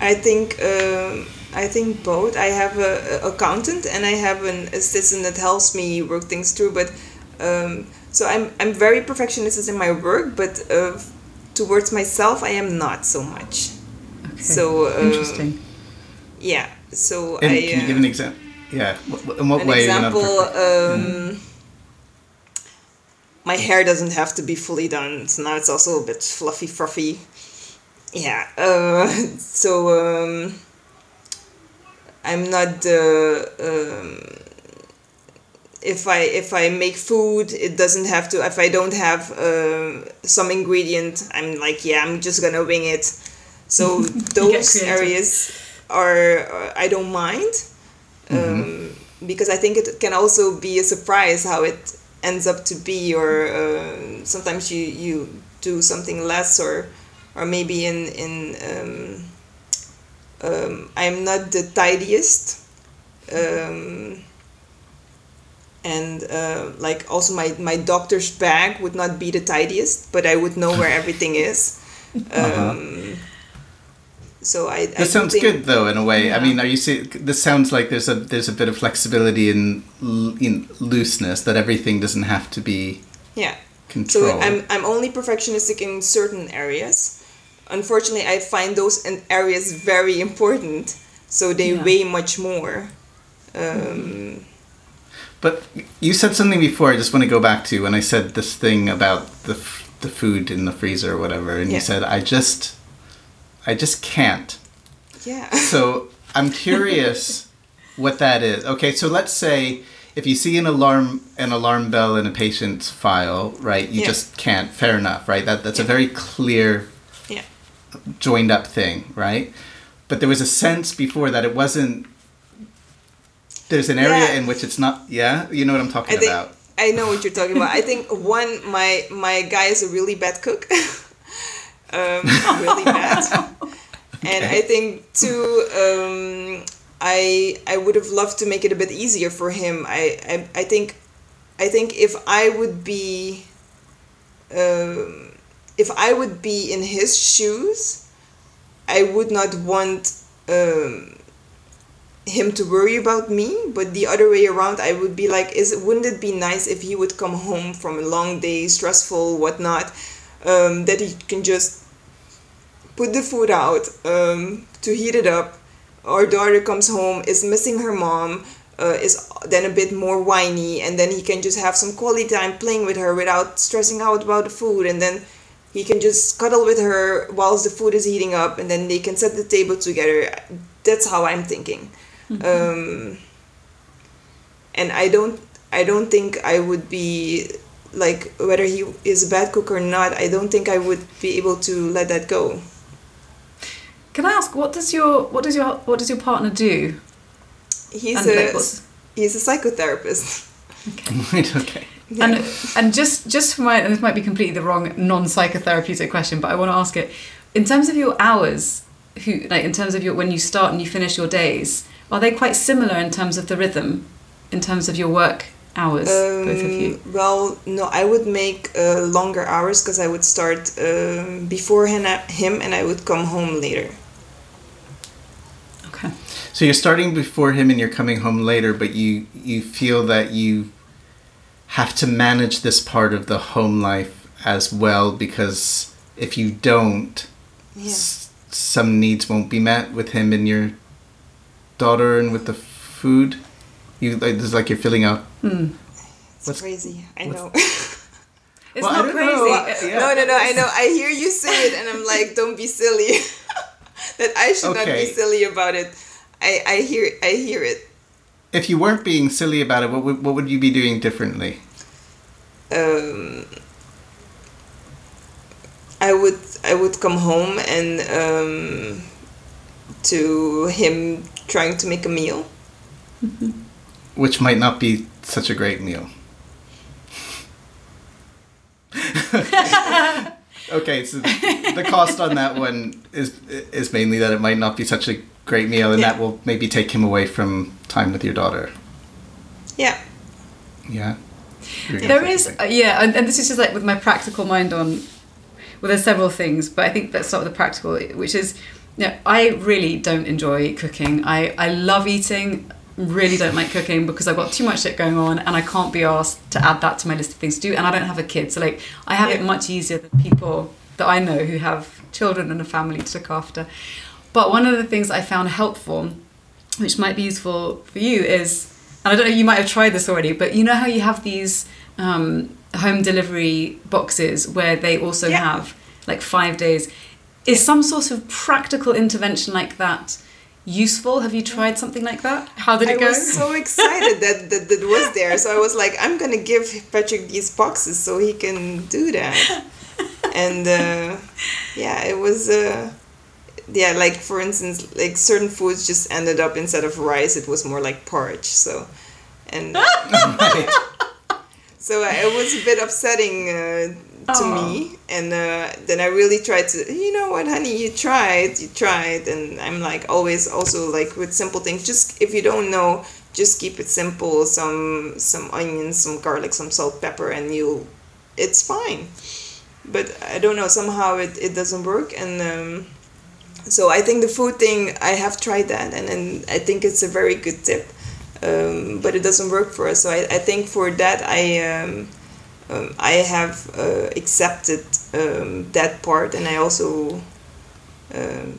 S3: I think um, I think both. I have a, a, accountant and I have an assistant that helps me work things through. But um, so I'm I'm very perfectionist in my work, but uh, towards myself I am not so much. Okay. So
S2: uh, interesting.
S3: Yeah. So
S1: and
S3: I,
S1: can you give an example? Yeah. In what way
S3: an
S1: way?
S3: Example. Um, mm. My hair doesn't have to be fully done, so now it's also a bit fluffy, fluffy. Yeah. Uh, so um, I'm not the. Um, if I if I make food, it doesn't have to. If I don't have uh, some ingredient, I'm like, yeah, I'm just gonna wing it. So those areas are I don't mind um, mm-hmm. because I think it can also be a surprise how it ends up to be or uh, sometimes you you do something less or or maybe in in um, um, I'm not the tidiest um, and uh, like also my my doctor's bag would not be the tidiest but I would know where everything is uh-huh. So I.
S1: This I sounds think, good though, in a way. Yeah. I mean, are you see? This sounds like there's a there's a bit of flexibility in in looseness that everything doesn't have to be.
S3: Yeah. Controlled. So I'm I'm only perfectionistic in certain areas. Unfortunately, I find those areas very important, so they yeah. weigh much more. Um,
S1: but you said something before. I just want to go back to when I said this thing about the the food in the freezer or whatever, and yeah. you said I just I just can't.
S3: Yeah.
S1: so I'm curious what that is. Okay, so let's say if you see an alarm an alarm bell in a patient's file, right? You yeah. just can't. Fair enough, right? That that's yeah. a very clear,
S3: yeah.
S1: joined up thing, right? But there was a sense before that it wasn't. There's an area yeah. in which it's not. Yeah, you know what I'm talking
S3: I think,
S1: about.
S3: I know what you're talking about. I think one, my my guy is a really bad cook. um, really bad. And I think too, um, I I would have loved to make it a bit easier for him. I I, I think, I think if I would be, um, if I would be in his shoes, I would not want um, him to worry about me. But the other way around, I would be like, is it wouldn't it be nice if he would come home from a long day, stressful, whatnot, um, that he can just put the food out um, to heat it up. Our daughter comes home, is missing her mom, uh, is then a bit more whiny, and then he can just have some quality time playing with her without stressing out about the food, and then he can just cuddle with her whilst the food is heating up, and then they can set the table together. That's how I'm thinking. Mm-hmm. Um, and I don't, I don't think I would be like whether he is a bad cook or not. I don't think I would be able to let that go.
S2: Can I ask what does your what does your what does your partner do?
S3: He's and a like, he's a psychotherapist.
S1: Okay. right. Okay.
S2: Yeah. And and just just for my and this might be completely the wrong non psychotherapeutic question, but I want to ask it in terms of your hours. Who like in terms of your when you start and you finish your days, are they quite similar in terms of the rhythm, in terms of your work hours, um, both of you?
S3: Um, well, no, I would make uh, longer hours because I would start uh, before him, him and I would come home later. Okay.
S1: So you're starting before him and you're coming home later, but you you feel that you have to manage this part of the home life as well because if you don't,
S3: Yeah.
S1: s- some needs won't be met with him and your daughter and with the food. You like it's like you're filling out.
S3: It's
S1: What's-
S3: crazy. I
S1: what's-
S3: know.
S2: It's
S1: Well,
S2: not crazy.
S1: know. Yeah.
S3: No, no, no. I know. I hear you say it, and I'm like, don't be silly. that I should not be silly about it. I, I hear I hear it.
S1: If you weren't being silly about it, what would, what would you be doing differently?
S3: Um, I would I would come home and um, to him trying to make a meal.
S1: Which might not be such a great meal. okay, so the cost on that one is is mainly that it might not be such a great meal, and
S3: Yeah.
S1: that will maybe take him away from time with your daughter.
S3: Yeah.
S1: Yeah.
S2: There is, uh, yeah, and, and this is just like with my practical mind on. Well, there's several things, but I think let's start with the practical, which is, you know, I really don't enjoy cooking. I, I love eating, really don't like cooking because I've got too much shit going on and I can't be asked to add that to my list of things to do. And I don't have a kid, so like I have it much easier than people that I know who have children and a family to look after. But one of the things I found helpful, which might be useful for you, is and I don't know, you might have tried this already, but you know how you have these um, home delivery boxes where they also
S3: Yeah.
S2: have like five days. Is some sort of practical intervention like that useful? Have you tried something like that? How did
S3: I
S2: it go?
S3: I was so excited that, that that was there. So I was like, I'm gonna give Patrick these boxes so he can do that. And uh, yeah, it was. Uh, yeah, like for instance, like certain foods just ended up instead of rice, it was more like porridge. So, and so it was a bit upsetting uh, to
S2: Aw.
S3: me. And uh, then I really tried to, you know what, honey, you tried, you tried. And I'm like always also like with simple things. Just if you don't know, just keep it simple. Some some onions, some garlic, some salt, pepper, and you, it's fine. But I don't know. Somehow it, it doesn't work. And um, so I think the food thing I have tried that, and, and I think it's a very good tip. Um, but it doesn't work for us. So I, I think for that I um, um, I have uh, accepted um, that part, and I also um,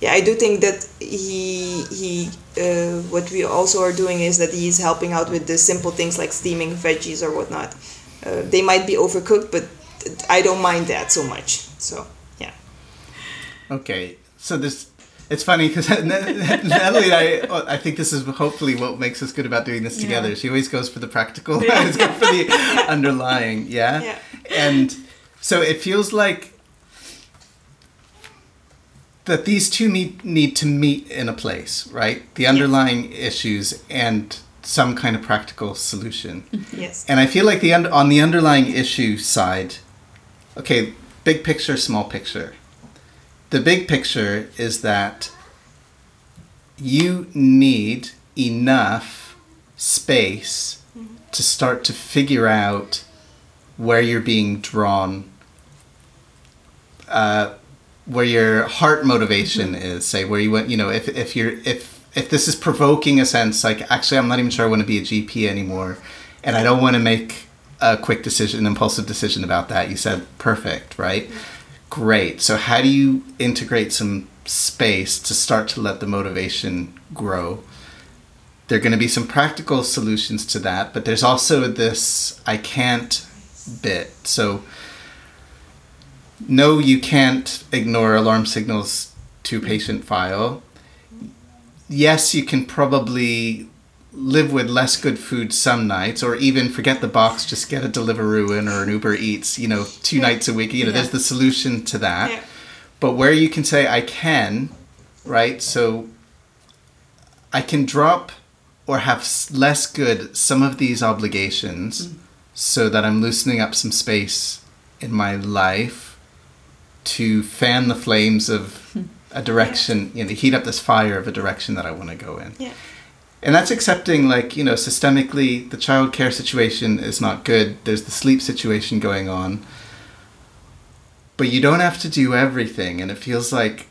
S3: yeah I do think that he he uh, what we also are doing is that he's helping out with the simple things like steaming veggies or whatnot. Uh, they might be overcooked, but I don't mind that so much. So yeah.
S1: Okay, so this it's funny because Nathalie, I I think this is hopefully what makes us good about doing this together.
S2: Yeah.
S1: She always goes for the practical, always go for the underlying, yeah?
S3: Yeah.
S1: And so it feels like that these two need need to meet in a place, right? The underlying issues and some kind of practical solution. Mm-hmm.
S3: Yes.
S1: And I feel like the on the underlying issue side, okay, big picture, small picture. The big picture is that you need enough space to start to figure out where you're being drawn, uh, where your heart motivation is. Say where you want, you know, if if you're if if this is provoking a sense like actually I'm not even sure I want to be a GP anymore, and I don't want to make a quick decision, impulsive decision about that. You said perfect, right? Great. So how do you integrate some space to start to let the motivation grow? There are going to be some practical solutions to that, but there's also this I can't bit. So no, you can't ignore alarm signals to patient file. Yes, you can probably live with less good food some nights, or even forget the box, just get a Deliveroo in or an Uber Eats, you know, two nights a week. You know,
S2: Yeah.
S1: there's the solution to that.
S3: Yeah.
S1: But where you can say, I can, right? So I can drop or have less good some of these obligations mm. so that I'm loosening up some space in my life to fan the flames of a direction, you know, to heat up this fire of a direction that I want to go in.
S3: Yeah.
S1: And that's accepting, like, you know, systemically, the child care situation is not good. There's the sleep situation going on. But you don't have to do everything. And it feels like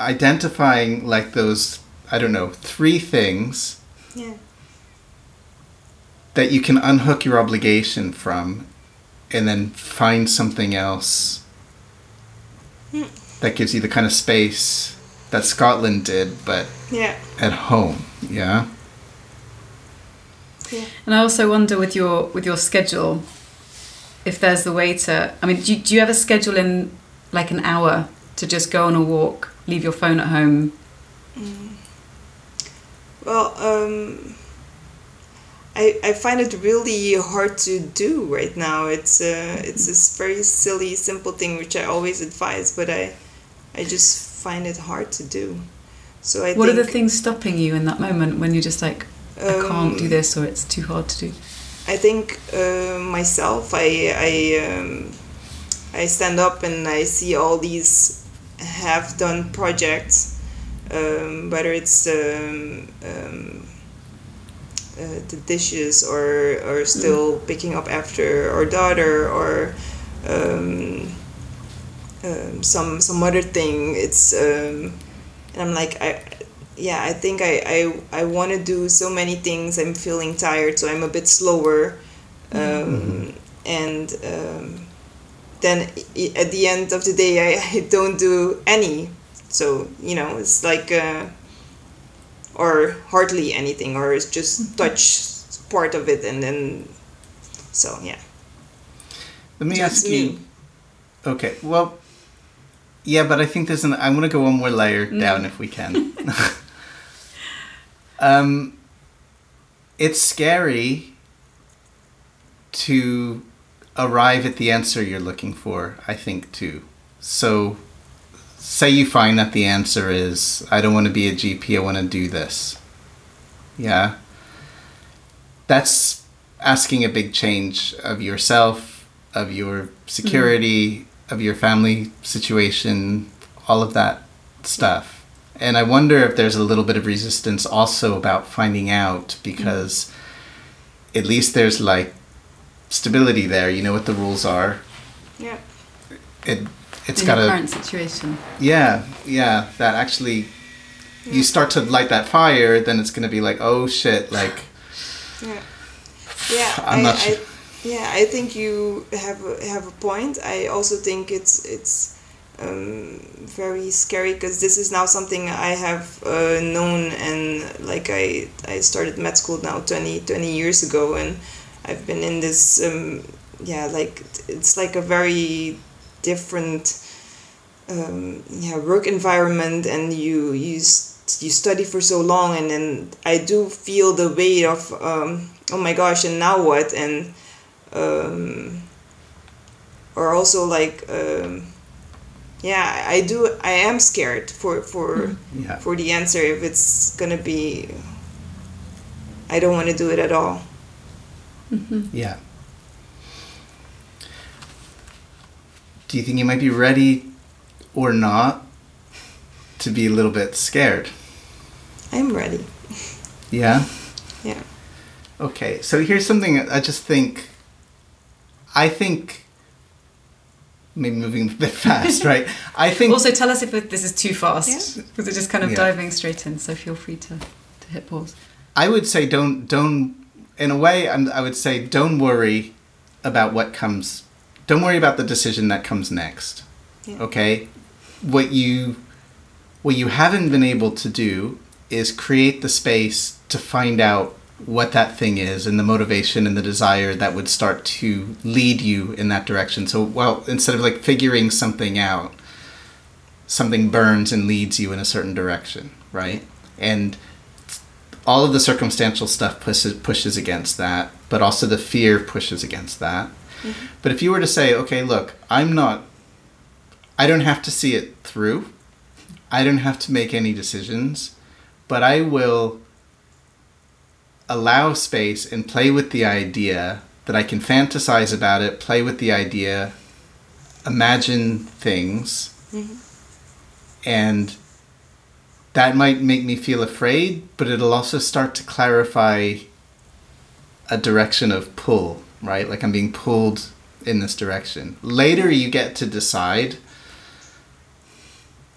S1: identifying, like, those, I don't know, three things
S3: Yeah.
S1: that you can unhook your obligation from and then find something else
S3: Hmm.
S1: that gives you the kind of space that Scotland did, but
S3: Yeah.
S1: at home. Yeah.
S3: Yeah.
S2: And I also wonder with your with your schedule, if there's the way to. I mean, do you, do you ever schedule in like an hour to just go on a walk, leave your phone at home?
S3: Well, um, I I find it really hard to do right now. It's uh, it's this very silly, simple thing which I always advise, but I I just find it hard to do. So I
S2: what are the things stopping you in that moment when you're just like, I can't do
S3: um,
S2: this or it's too hard to do?
S3: I think uh, myself, I I um, I stand up and I see all these half done projects, um, whether it's um, um, uh, the dishes or or still picking up after our daughter or um, um, some some other thing. It's um, and I'm like I yeah I think I I, I want to do so many things. I'm feeling tired, so I'm a bit slower, um, and um, then at the end of the day I, I don't do any. So you know it's like. Uh, or hardly anything, or it's just touch part of it, and then so yeah.
S1: Let me
S3: Just
S1: ask you. Okay. Well, yeah, but I think there's an. I want to go one more layer down if we can. um, it's scary to arrive at the answer you're looking for. I think too. So, say you find that the answer is, I don't want to be a GP. I want to do this. Yeah. That's asking a big change of yourself, of your security, of your family situation, all of that stuff. And I wonder if there's a little bit of resistance also about finding out because at least there's like stability there. You know what the rules are.
S3: Yeah.
S1: It it's
S2: in
S1: got a
S2: current situation.
S1: yeah yeah that actually you start to light that fire then it's gonna be like oh shit like
S3: Yeah. Yeah.
S1: I'm
S3: I,
S1: not
S3: I,
S1: sure.
S3: Yeah, I think you have a, have a point. I also think it's it's um, very scary because this is now something I have uh, known and like I I started med school now 20, 20 years ago and I've been in this um, yeah like it's like a very different um, yeah work environment and you you you study for so long and then I do feel the weight of um, oh my gosh and now what and um, or also like um, yeah I do I am scared for for
S1: yeah.
S3: for the answer if it's gonna be I don't want to do it at all.
S1: Yeah. Do you think you might be ready or not to be a little bit scared?
S3: I'm ready.
S1: Yeah?
S3: Yeah.
S1: Okay, so here's something I just think. I think. Maybe moving a bit fast, right? I think.
S2: Also, tell us if this is too fast
S3: Yeah.
S2: because we're just kind of
S1: Yeah.
S2: diving straight in. So feel free to, to hit pause.
S1: I would say don't don't. In a way, I'm, I would say don't worry about what comes. Don't worry about the decision that comes next.
S3: Yeah.
S1: Okay, what you what you haven't been able to do is create the space to find out what that thing is and the motivation and the desire that would start to lead you in that direction. So, well, instead of like figuring something out, something burns and leads you in a certain direction, right? And all of the circumstantial stuff pushes pushes against that, but also the fear pushes against that. Mm-hmm. But if you were to say, okay, look, I'm not I don't have to see it through. I don't have to make any decisions, but I will allow space and play with the idea that I can fantasize about it, play with the idea, imagine things, mm-hmm. and that might make me feel afraid, but it'll also start to clarify a direction of pull, right? Like I'm being pulled in this direction. Later, you get to decide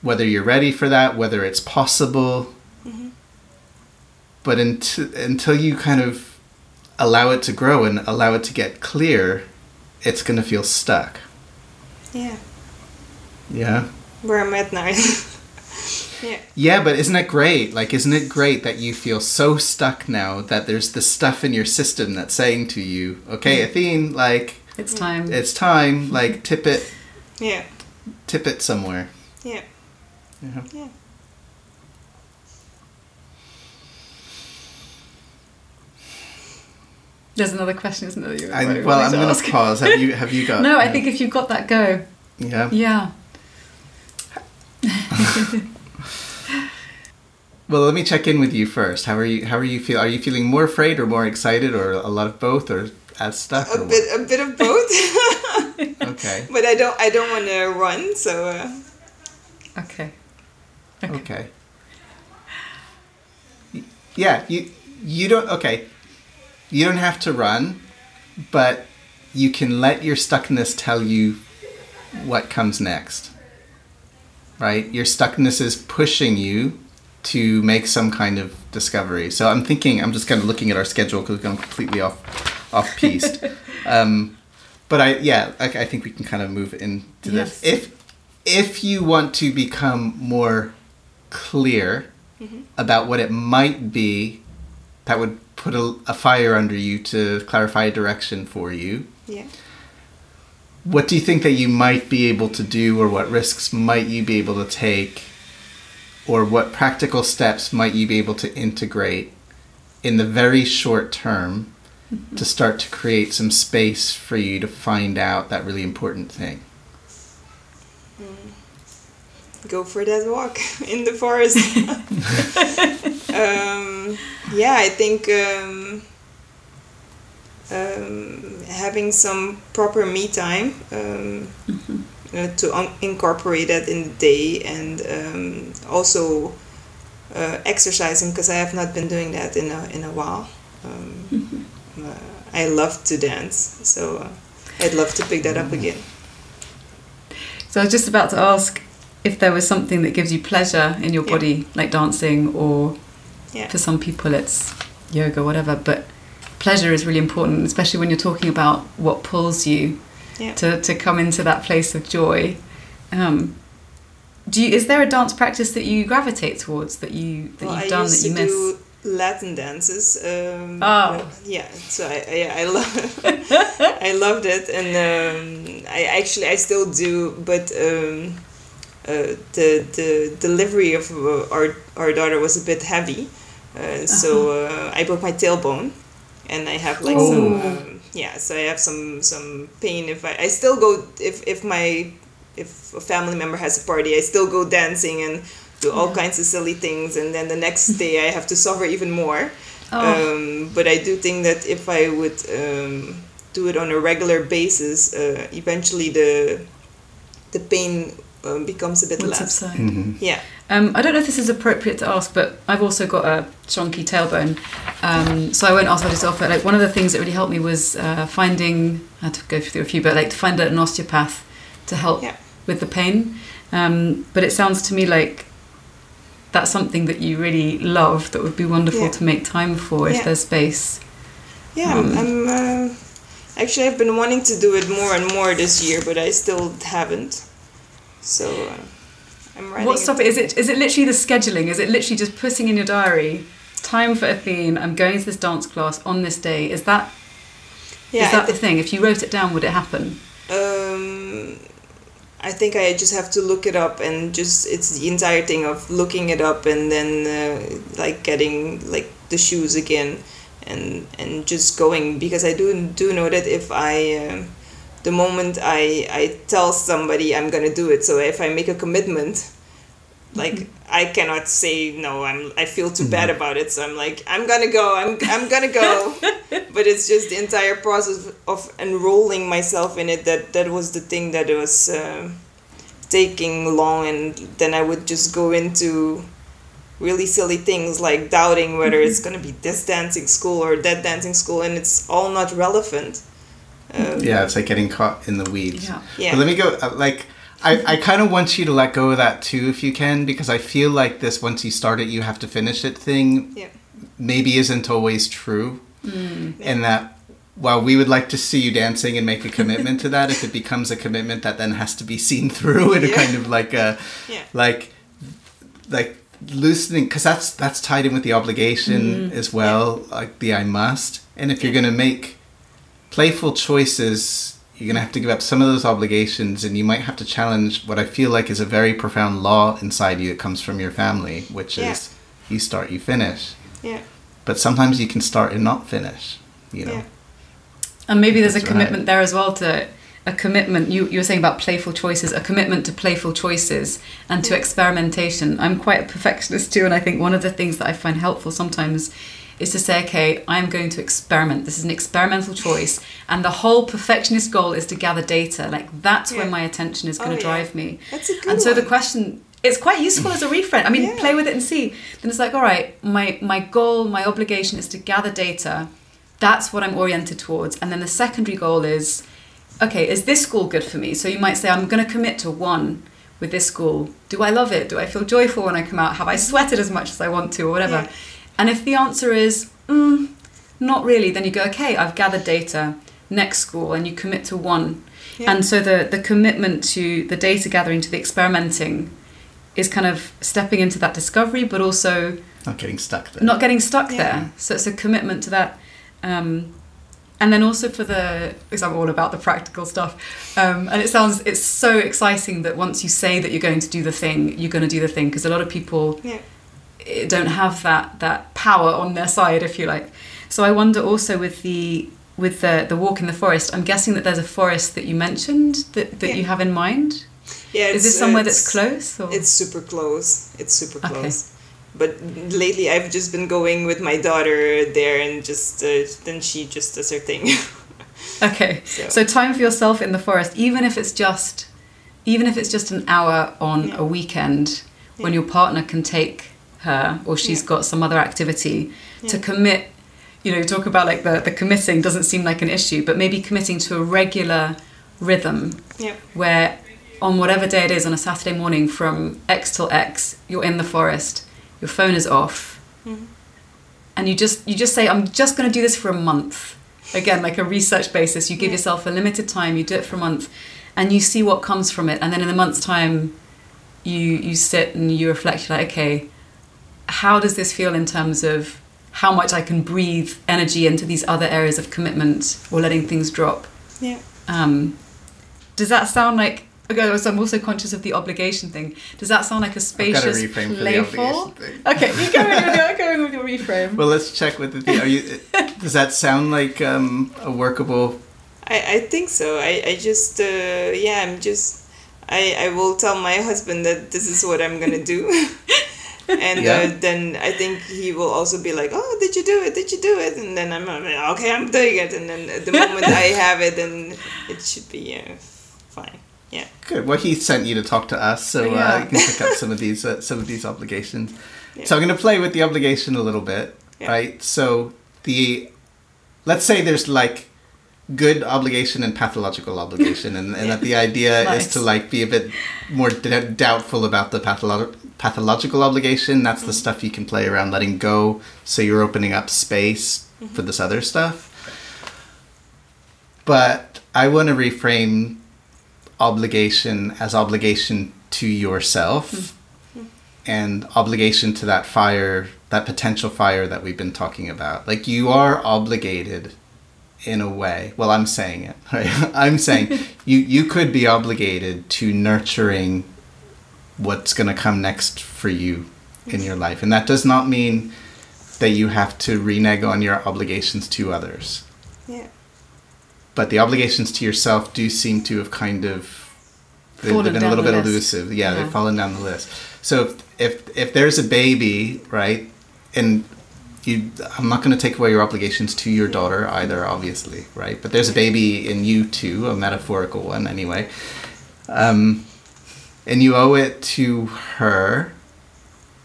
S1: whether you're ready for that, whether it's possible. But until until you kind of allow it to grow and allow it to get clear, it's gonna feel stuck.
S3: Yeah.
S1: Yeah.
S3: Where I'm at now. yeah.
S1: Yeah, but isn't it great? Like, isn't it great that you feel so stuck now that there's this stuff in your system that's saying to you, okay, Athene, like,
S2: It's time.
S1: it's time, like, tip it,
S3: Yeah.
S1: tip it somewhere.
S3: Yeah.
S1: Yeah.
S3: Yeah.
S2: There's another question, isn't there? that you
S1: I, well, I'm
S2: to
S1: gonna
S2: ask?
S1: pause. Have you have you got?
S2: No, I think if you've got that, go.
S1: Yeah.
S2: Yeah.
S1: Well, let me check in with you first. How are you? How are you feel? Are you feeling more afraid or more excited, or a lot of both, or as stuck?
S3: A
S1: or what?
S3: bit, a bit of both.
S1: Okay.
S3: but I don't, I don't want to run. So uh,
S2: Okay.
S1: Okay. Y- Yeah, you you don't okay. You don't have to run, but you can let your stuckness tell you what comes next. Right? Your stuckness is pushing you to make some kind of discovery. So I'm thinking I'm just kind of looking at our schedule because we're going completely off off piste. um, but I yeah, I, I think we can kind of move into this. If if you want to become more clear about what it might be that would put a, a fire under you to clarify a direction for you.
S3: Yeah.
S1: what do you think that you might be able to do or what risks might you be able to take or what practical steps might you be able to integrate in the very short term mm-hmm. to start to create some space for you to find out that really important thing mm.
S3: Go for that walk in the forest. um, yeah, I think um, um, having some proper me time um, uh, to incorporate that in the day and um, also uh, exercising because I have not been doing that in a, in a while. Um, uh, I love to dance, so uh, I'd love to pick that up again.
S2: So I was just about to ask if there was something that gives you pleasure in your
S3: Yeah.
S2: body, like dancing, or
S3: Yeah.
S2: for some people it's yoga, whatever. But pleasure is really important, especially when you're talking about what pulls you
S3: Yeah.
S2: to, to come into that place of joy. Um, do you, is there a dance practice that you gravitate towards that you that
S3: Well,
S2: you've
S3: I
S2: done
S3: used
S2: that you
S3: to
S2: miss?
S3: do Latin dances. Um,
S2: Oh.
S3: yeah. So I, I, yeah, I love, I loved it, and um, I actually I still do, but um, uh, the the delivery of uh, our our daughter was a bit heavy, uh, so uh, I broke my tailbone, and I have like some
S1: Oh.
S3: um, yeah, so I have some some pain if I I still go if if my if a family member has a party, I still go dancing and do all kinds of silly things, and then the next day I have to suffer even more.
S2: Oh.
S3: Um, but I do think that if I would um, do it on a regular basis, uh, eventually the the pain um, becomes a bit
S2: Would
S3: less.
S2: subside.
S1: Mm-hmm.
S3: Yeah,
S2: Um, I don't know if this is appropriate to ask, but I've also got a chunky tailbone, um, so I won't ask what it's off. But like one of the things that really helped me was uh, finding. I had to go through a few, but like to find an osteopath to help
S3: Yeah.
S2: with the pain. Um, but it sounds to me like that's something that you really love. That would be wonderful
S3: Yeah.
S2: to make time for if
S3: Yeah.
S2: there's space.
S3: yeah. I'm, I'm uh, actually I've been wanting to do it more and more this year, but I still haven't. So uh, I'm writing.
S2: What's up?
S3: it.
S2: Is it is it literally the scheduling? Is it literally just putting in your diary? Time for Athene. I'm going to this dance class on this day. Is that
S3: Yeah,
S2: is that the thing? If you wrote it down, would it happen?
S3: Um, I think I just have to look it up and just it's the entire thing of looking it up and then uh, like getting like the shoes again and and just going because I do do know that if I um, the moment I I tell somebody I'm gonna do it. So if I make a commitment like mm-hmm. I cannot say no. I'm I feel too bad mm-hmm. about it. So I'm like I'm gonna go. I'm I'm gonna go. But it's just the entire process of enrolling myself in it that that was the thing that was uh, taking long. And then I would just go into really silly things like doubting whether it's mm-hmm. gonna be this dancing school or that dancing school. And it's all not relevant um,
S1: Yeah, it's like getting caught in the weeds.
S2: Yeah.
S3: Yeah.
S1: But let me go. uh, Like, I, I kind of want you to let go of that too, if you can, because I feel like this once you start it, you have to finish it thing
S3: yeah
S1: maybe isn't always true, and that while we would like to see you dancing and make a commitment to that, if it becomes a commitment that then has to be seen through in a
S3: Yeah.
S1: kind of like a
S3: Yeah.
S1: like like loosening because that's that's tied in with the obligation as well like the i must and if you're going to make playful choices you're going to have to give up some of those obligations and you might have to challenge what i feel like is a very profound law inside you that comes from your family which
S3: Yeah.
S1: is you start you finish
S3: Yeah.
S1: but sometimes you can start and not finish you know
S3: Yeah.
S2: And maybe there's a
S1: That's right.
S2: commitment there as well to a commitment. You you were saying about playful choices, a commitment to playful choices and to experimentation. I'm quite a perfectionist too, and I think one of the things that I find helpful sometimes is to say, okay, I'm going to experiment. This is an experimental choice, and the whole perfectionist goal is to gather data. Like that's where my attention is going
S3: Oh,
S2: to
S3: yeah.
S2: drive me.
S3: That's a good
S2: and so the question it's quite useful as a reframe. I mean,
S3: Yeah.
S2: play with it and see. Then it's like, all right, my my goal, my obligation is to gather data. That's what I'm oriented towards. And then the secondary goal is, okay, is this school good for me? So you might say, I'm going to commit to one with this school. Do I love it? Do I feel joyful when I come out? Have I sweated as much as I want to, or whatever?
S3: Yeah.
S2: And if the answer is, mm, not really, then you go, okay, I've gathered data. Next school, and you commit to one.
S3: Yeah.
S2: And so the the commitment to the data gathering, to the experimenting, is kind of stepping into that discovery, but also
S1: not getting stuck there
S2: not getting stuck
S3: Yeah.
S2: there. So it's a commitment to that. Um, and then also for the, because I'm all about the practical stuff, um, and it sounds it's so exciting that once you say that you're going to do the thing, you're going to do the thing. Because a lot of people
S3: Yeah.
S2: Don't have that that power on their side, if you like. So I wonder also with the with the the walk in the forest. I'm guessing that there's a forest that you mentioned that, that
S3: Yeah.
S2: you have in mind.
S3: Yeah.
S2: Is this somewhere
S3: uh,
S2: that's close? Or?
S3: It's super close. It's super close. Okay. But lately, I've just been going with my daughter there, and just uh, then she just does her thing.
S2: Okay.
S3: So-
S2: So. time for yourself in the forest, even if it's just even if it's just an hour on
S3: Yeah.
S2: a weekend when your partner can take her or she's
S3: Yeah.
S2: got some other activity to commit you know, talk about like the, the committing doesn't seem like an issue, but maybe committing to a regular rhythm
S3: yeah.
S2: where on whatever day it is on a Saturday morning from X till X, you're in the forest, your phone is off,
S3: Mhm.
S2: and you just you just say, I'm just going to do this for a month. Again, like a research basis, you give
S3: Yeah.
S2: yourself a limited time, you do it for a month, and you see what comes from it, and then in a month's time, you you sit and you reflect, you're like, okay, how does this feel in terms of how much I can breathe energy into these other areas of commitment or letting things drop?
S3: Yeah.
S2: Um, does that sound like? Okay, so I'm also conscious of the obligation thing. Does that sound like a
S1: I've got a
S2: spacious,
S1: reframe for the
S2: playful?
S1: obligation thing.
S2: Okay, you go in with your, go in with your reframe.
S1: well let's check with the are you does that sound like um, a workable
S3: I, I think so. I, I just, uh, yeah, I'm just, I, I will tell my husband that this is what I'm going to do. and
S1: Yeah.
S3: uh, then I think he will also be like, oh, did you do it? Did you do it? And then I'm like, okay, I'm doing it. And then the moment I have it, then it should be uh, fine. Yeah.
S1: Good. Well, he sent you to talk to us, so uh, you can pick up some of these uh, some of these obligations.
S3: Yeah.
S1: So I'm going to play with the obligation a little bit,
S3: Yeah.
S1: right? So the let's say there's like good obligation and pathological obligation, and, and that the idea is to like be a bit more d- doubtful about the patholo- pathological obligation. That's the mm-hmm. stuff you can play around letting go. So you're opening up space mm-hmm. for this other stuff. But I want to reframe obligation as obligation to yourself mm-hmm. and obligation to that fire, that potential fire that we've been talking about. Like you are obligated in a way. Well, I'm saying it, right? I'm saying you you could be obligated to nurturing what's going to come next for you in your life. And that does not mean that you have to renege on your obligations to others
S3: Yeah.
S1: but the obligations to yourself do seem to have kind of they've been a little bit
S2: list.
S1: elusive. Yeah,
S2: Yeah.
S1: they've fallen down the list. So if if, if there's a baby, right, and you, I'm not going to take away your obligations to your daughter either, obviously, right? But there's a baby in you too, a metaphorical one, anyway. Um, and you owe it to her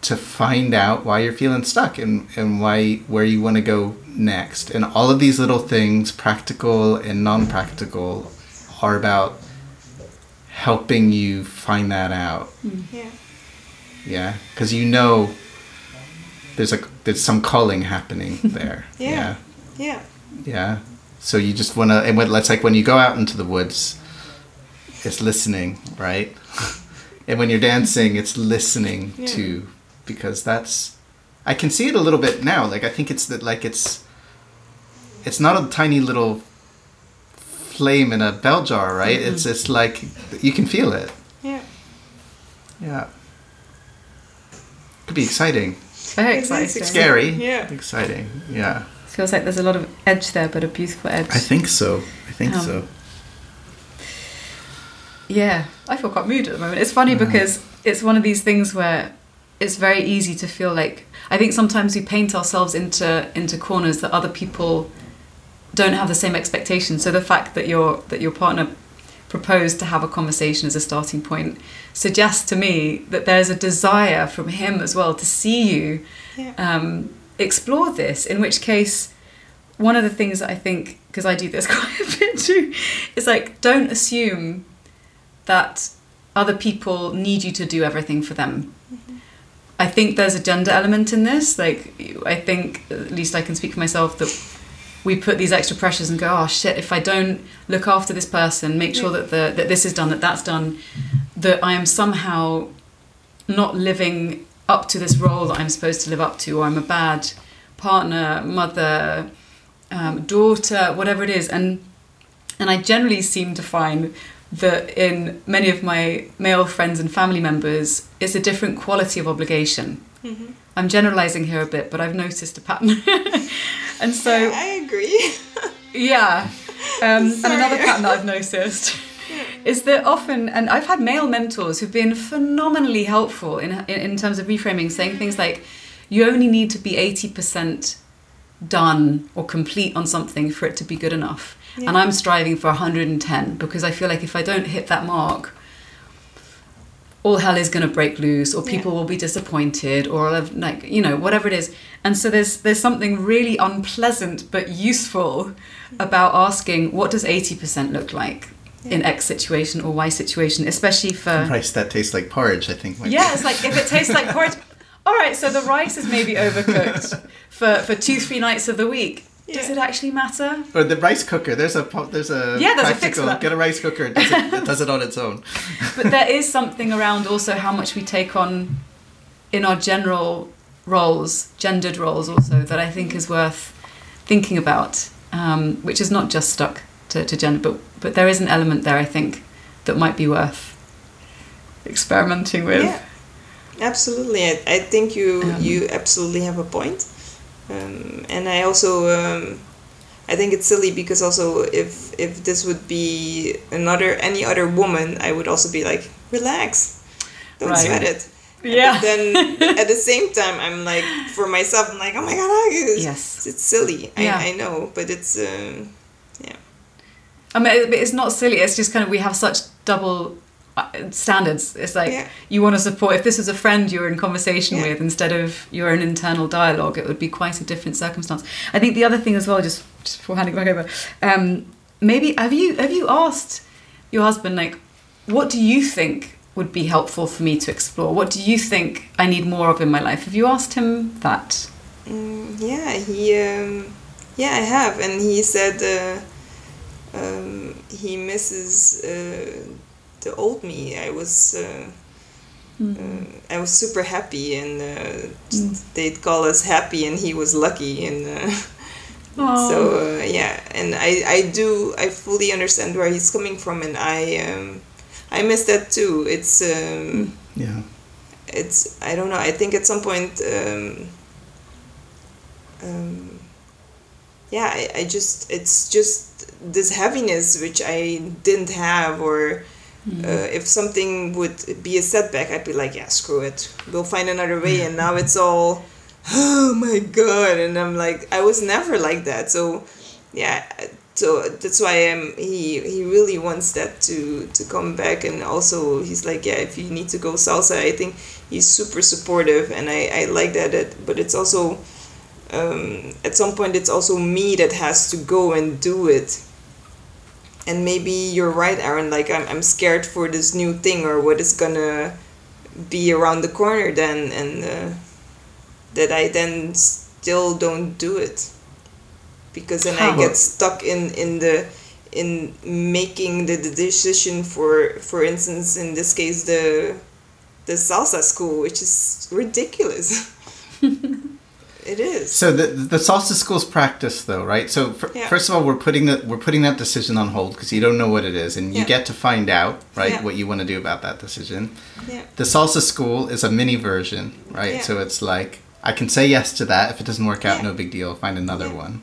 S1: to find out why you're feeling stuck and, and why where you want to go next. And all of these little things, practical and non-practical, are about helping you find that out.
S3: Yeah.
S1: Yeah, because you know there's a there's some calling happening there.
S3: Yeah.
S1: yeah.
S3: Yeah.
S1: Yeah. So you just want to, and when, it's like when you go out into the woods, it's listening, right? and when you're dancing, it's listening
S3: Yeah.
S1: too, because that's, I can see it a little bit now. Like I think it's that, like it's, it's not a tiny little flame in a bell jar, right? It's it's like you can feel it.
S3: Yeah.
S1: Yeah. Could be exciting,
S2: Very
S3: It is
S2: exciting.
S1: scary,
S3: Yeah.
S1: exciting. Yeah.
S2: Feels like there's a lot of edge there, but a beautiful edge.
S1: I think so. I think
S2: Um,
S1: so.
S2: Yeah, I feel quite moved at the moment. It's funny because it's one of these things where it's very easy to feel like I think sometimes we paint ourselves into into corners that other people don't have the same expectations. So the fact that your that your partner proposed to have a conversation as a starting point suggests to me that there's a desire from him as well to see you
S3: Yeah.
S2: um, explore this. In which case, one of the things that I think, because I do this quite a bit too, is like don't assume that other people need you to do everything for them. I think there's a gender element in this. Like, I think, at least I can speak for myself, that we put these extra pressures and go, oh shit, if I don't look after this person, make sure that, the, that this is done, that that's done, that I am somehow not living up to this role that I'm supposed to live up to, or I'm a bad partner, mother, um, daughter, whatever it is. And and I generally seem to find that in many of my male friends and family members, it's a different quality of obligation.
S3: Mm-hmm.
S2: I'm generalizing here a bit, but I've noticed a pattern. and so,
S3: Yeah, I agree.
S2: yeah. Um, and another pattern that I've noticed is that often, and I've had male mentors who've been phenomenally helpful in, in, in terms of reframing, saying things like, you only need to be 80% done or complete on something for it to be good enough.
S3: Yeah.
S2: And I'm striving for 110 because I feel like if I don't hit that mark, all hell is going to break loose or people
S3: Yeah.
S2: will be disappointed or have, like you know whatever it is and so there's there's something really unpleasant but useful about asking what does 80% look like in x situation or y situation especially for
S1: Rice that tastes like porridge, I think. might be-
S2: yeah, it's like if it tastes like porridge. All right, so the rice is maybe overcooked for, for two, three nights of the week. Does
S3: Yeah.
S2: it actually matter?
S1: Or the rice cooker. There's a there's a
S2: Yeah, there's a fix for that.
S1: Get a rice cooker. It does it, it does it on its own.
S2: But there is something around also how much we take on in our general roles, gendered roles also, that I think is worth thinking about, um, which is not just stuck to, to gender, but, but there is an element there, I think, that might be worth experimenting with.
S3: Yeah, absolutely. I, I think you
S2: Um,
S3: you absolutely have a point. Um, and I also um, I think it's silly because also if if this would be another any other woman, I would also be like, relax, don't
S2: Right.
S3: sweat it.
S2: Yeah.
S3: But then at the same time, I'm like for myself, I'm like, oh my god, it's,
S2: Yes.
S3: it's silly.
S2: Yeah.
S3: I, I know, but it's um, yeah.
S2: I mean, it's not silly. It's just kind of we have such double standards. It's like
S3: Yeah.
S2: you want to support. If this was a friend you were in conversation
S3: Yeah.
S2: with instead of your own internal dialogue, it would be quite a different circumstance. I think the other thing as well, just, just before handing back over, um, maybe have you have you asked your husband like, what do you think would be helpful for me to explore? What do you think I need more of in my life? Have you asked him that?
S3: Mm, yeah, he. Um, yeah, I have, and he said uh, um, he misses uh, the old me. I was. Uh, uh, I was super happy, and uh, they'd call us happy, and he was lucky, and uh, so uh, yeah. And I, I do, I fully understand where he's coming from, and I, um, I miss that too. It's, um,
S1: Yeah.
S3: it's I don't know. I think at some point, um, um, yeah, I, I just it's just this heaviness which I didn't have, or uh, if something would be a setback, I'd be like, yeah, screw it, we'll find another way. And now it's all, oh my god, and I'm like, I was never like that. So, yeah. So that's why um, he he really wants that to to come back, and also he's like, yeah, if you need to go salsa, I think he's super supportive, and I, I like that. It, but it's also um, at some point it's also me that has to go and do it. And maybe you're right, Aaron. Like I'm I'm scared for this new thing or what is gonna be around the corner then, and uh, that I then still don't do it because then I get stuck in in the in making the, the decision for for instance in this case the the salsa school which is ridiculous it is
S1: So the the salsa school's practice, though, right? So fir-
S3: Yeah.
S1: first of all, we're putting that we're putting that decision on hold because you don't know what it is, and you
S3: Yeah.
S1: get to find out, right,
S3: Yeah.
S1: what you want to do about that decision.
S3: yeah
S1: The salsa school is a mini version, right? So it's like I can say yes to that. If it doesn't work out, no big deal. Find another one.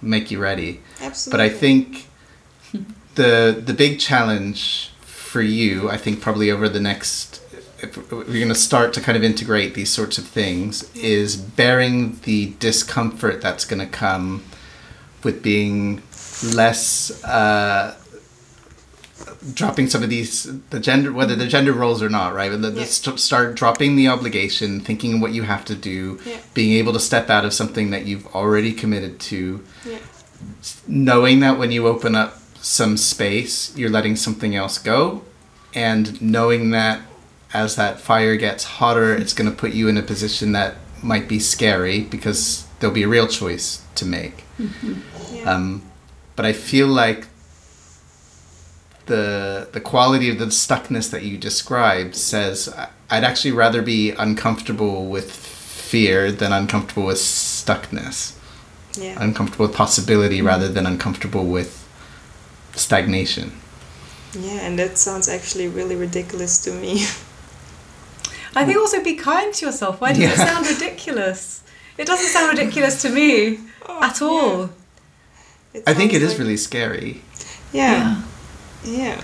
S1: Make you ready.
S3: absolutely
S1: But I think the the big challenge for you, I think probably over the next if we're going to start to kind of integrate these sorts of things is bearing the discomfort that's going to come with being less uh, dropping some of these the gender whether the gender roles or not right but the, the
S3: Yeah.
S1: st- start dropping the obligation thinking what you have to do
S3: Yeah.
S1: being able to step out of something that you've already committed to
S3: yeah
S1: knowing that when you open up some space, you're letting something else go, and knowing that as that fire gets hotter, it's going to put you in a position that might be scary because there'll be a real choice to make.
S3: yeah
S1: Um, but I feel like the the quality of the stuckness that you described says I'd actually rather be uncomfortable with fear than uncomfortable with stuckness.
S3: Yeah.
S1: Uncomfortable with possibility rather than uncomfortable with stagnation.
S3: yeah and that sounds actually really ridiculous to me
S2: I think hmm. also be kind to yourself. Why does it sound ridiculous? It doesn't sound ridiculous to me
S3: Oh,
S2: at all.
S3: It
S1: I think it
S3: sounds
S1: is really scary.
S3: yeah yeah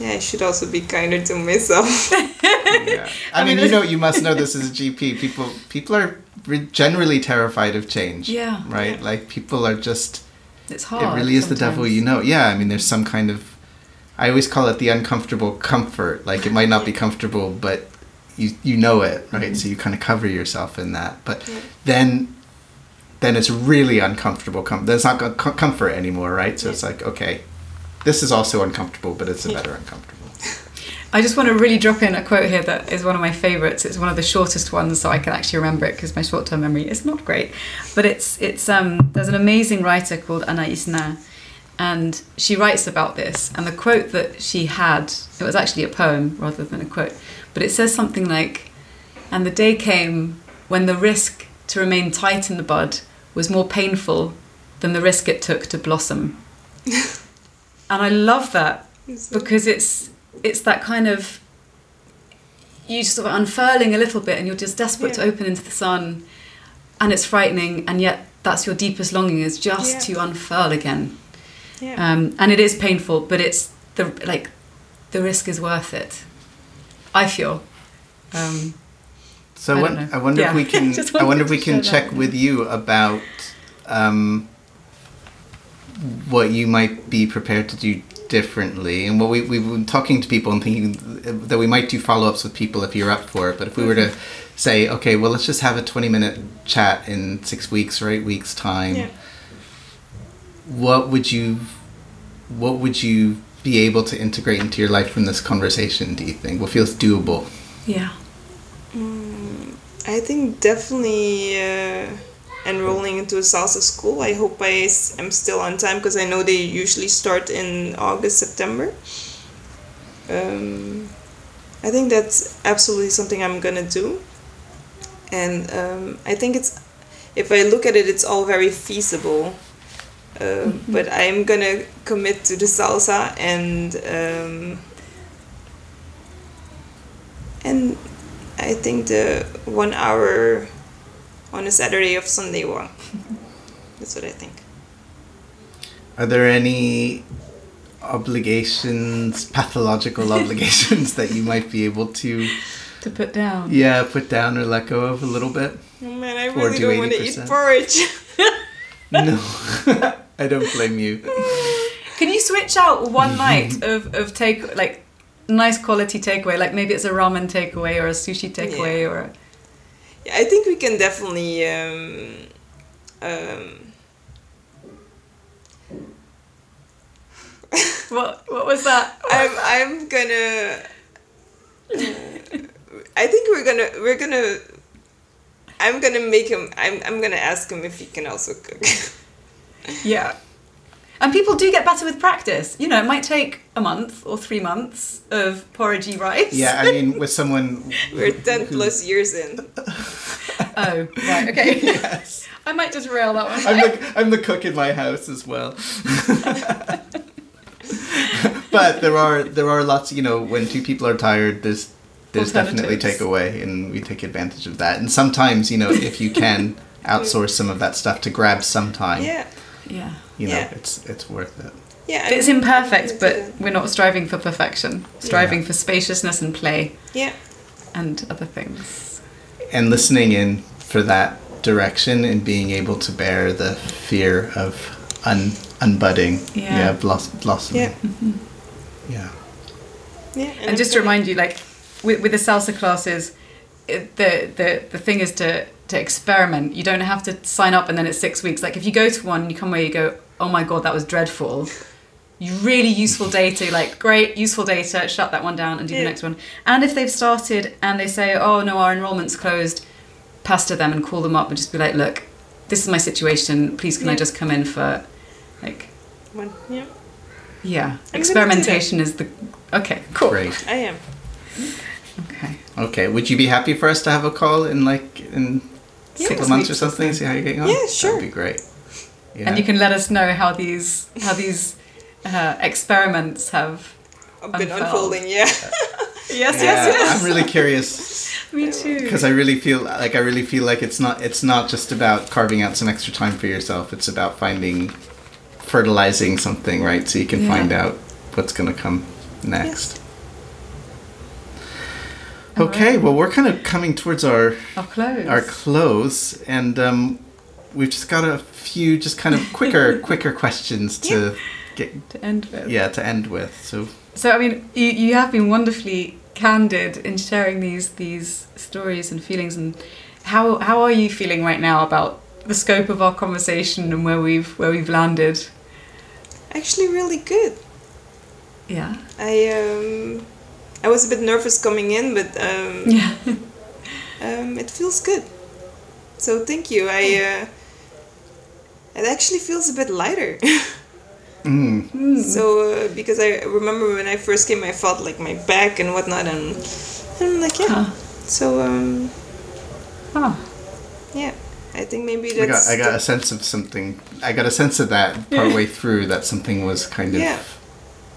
S3: yeah I should also be kinder to myself
S1: Yeah. I,
S2: I
S1: mean,
S2: mean,
S1: you know, you must know this as a GP. People, people are re- generally terrified of change.
S2: Yeah.
S1: Right.
S3: Yeah.
S1: Like people are just.
S2: It's hard.
S1: it really is the devil you know. Yeah. I mean, there's some kind of. I always call it the uncomfortable comfort. Like it might not be comfortable, but you you know it, right? So you kind of cover yourself in that. But
S3: Yeah.
S1: then. Then it's really uncomfortable. Com- then it's not co- co- comfort anymore, right? So
S3: Yeah.
S1: it's like, okay, this is also uncomfortable, but it's a better uncomfortable.
S2: I just want to really drop in a quote here that is one of my favourites. It's one of the shortest ones, so I can actually remember it because my short-term memory is not great. But it's it's um there's an amazing writer called Anaïs Nin, and she writes about this. And the quote that she had, it was actually a poem rather than a quote, but it says something like, "And the day came when the risk to remain tight in the bud was more painful than the risk it took to blossom." and I love that because it's it's that kind of you just sort of unfurling a little bit and you're just desperate to open into the sun and it's frightening and yet that's your deepest longing is just
S3: Yeah.
S2: to unfurl again
S3: yeah
S2: um, and it is painful but it's the like the risk is worth it i feel um,
S1: So
S2: I
S1: I,
S2: don't
S1: won-
S2: know.
S1: I wonder
S2: Yeah.
S1: if we can. I wonder if we can check
S2: that.
S1: with you about um, what you might be prepared to do differently, and what we we've been talking to people and thinking that we might do follow ups with people if you're up for it. But if we were to
S2: Mm-hmm.
S1: say, okay, well, let's just have a twenty minute chat in six weeks or eight weeks time,
S3: yeah
S1: what would you, what would you be able to integrate into your life from this conversation? Do you think what feels doable?
S2: yeah
S3: I think definitely uh, enrolling into a salsa school. I hope I am still on time because I know they usually start in August, September. Um, I think that's absolutely something I'm gonna do, and um, I think it's if I look at it, it's all very feasible. Uh, But I'm gonna commit to the salsa and um, and I think the one hour on a Saturday of Sunday one. That's what I think.
S1: Are there any obligations, pathological obligations that you might be able to,
S2: to put down
S1: yeah, put down or let go of a little bit?
S3: Oh man, I really
S1: do
S3: don't want to eat
S1: 80%.
S3: porridge.
S1: No, I don't blame you.
S2: Can you switch out one night of, of take like nice quality takeaway? Like maybe it's a ramen takeaway or a sushi takeaway
S3: Yeah.
S2: or a,
S3: yeah, I think we can definitely. Um, um,
S2: what what was that?
S3: I'm I'm gonna. I think we're gonna we're gonna I'm gonna make him. I'm. I'm gonna ask him if he can also cook.
S2: Yeah. And people do get better with practice. You know, it might take a month or three months of porridgey rice.
S1: Yeah, I mean, with someone.
S3: We're ten plus years in.
S2: Oh, right, okay.
S1: yes.
S2: I might just rail that one.
S1: I'm the, I'm the cook in my house as well. but there are there are lots you know when two people are tired there's there's definitely
S2: Alternatives.
S1: takeaway and we take advantage of that and sometimes you know if you can outsource some of that stuff to grab some time
S3: Yeah.
S2: Yeah.
S1: you know
S3: Yeah.
S1: it's it's worth it
S3: Yeah.
S2: It's imperfect,
S3: I'm
S2: but
S3: gonna
S2: we're not striving for perfection. Striving
S1: Yeah.
S2: for spaciousness and play.
S3: Yeah.
S2: and other things.
S1: and listening in for that direction and being able to bear the fear of un unbudding
S2: Yeah.
S1: yeah, bloss- blossoming
S3: Yeah. Mm-hmm.
S1: yeah
S3: Yeah.
S2: And just to remind you, like with, with the salsa classes, it, the, the the thing is to to experiment. You don't have to sign up and then it's six weeks. Like if you go to one, and you come away, you go, oh my god, that was dreadful. Really useful data, like great useful data. Shut that one down and do the next one. And if they've started and they say, oh no, our enrollment's closed, pester them and call them up and just be like, look, this is my situation. Please, can I just come in for, like,
S3: One. Yeah.
S2: yeah,
S3: do that.
S2: experimentation is the okay, cool.
S1: great
S3: I am.
S2: Okay.
S1: okay would you be happy for us to have a call in like in a
S3: Yeah.
S1: couple of months or something see how you're getting on
S3: Yeah, sure.
S1: that'd be great yeah.
S2: and you can let us know how these how these uh, experiments have.
S3: I've been
S2: Unfurled.
S3: unfolding. Yeah.
S2: Yes, Yes.
S1: Yeah, I'm really curious
S2: Me too.
S1: because I really feel like I really feel like it's not it's not just about carving out some extra time for yourself. It's about finding fertilizing something, right? So you can
S2: Yeah.
S1: find out what's going to come next.
S2: All
S1: Okay,
S2: right.
S1: well we're kind of coming towards our
S2: Our clothes.
S1: our close, and um, we've just got a few just kind of quicker quicker questions to get
S2: to end with.
S1: yeah to end with. So
S2: So I mean, you, you have been wonderfully candid in sharing these these stories and feelings. And how how are you feeling right now about the scope of our conversation and where we've where we've landed?
S3: Actually, really good.
S2: Yeah.
S3: I um, I was a bit nervous coming in, but um,
S2: Yeah.
S3: um, it feels good. So thank you. I uh, it actually feels a bit lighter.
S1: mm,
S3: so uh, because I remember when I first came, I felt like my back and whatnot, and, and I'm like, yeah.
S2: Huh.
S3: So um,
S2: Oh.
S3: yeah, I think maybe
S1: I got. I got a sense of something. I got a sense of that partway through that something was kind of
S3: Yeah.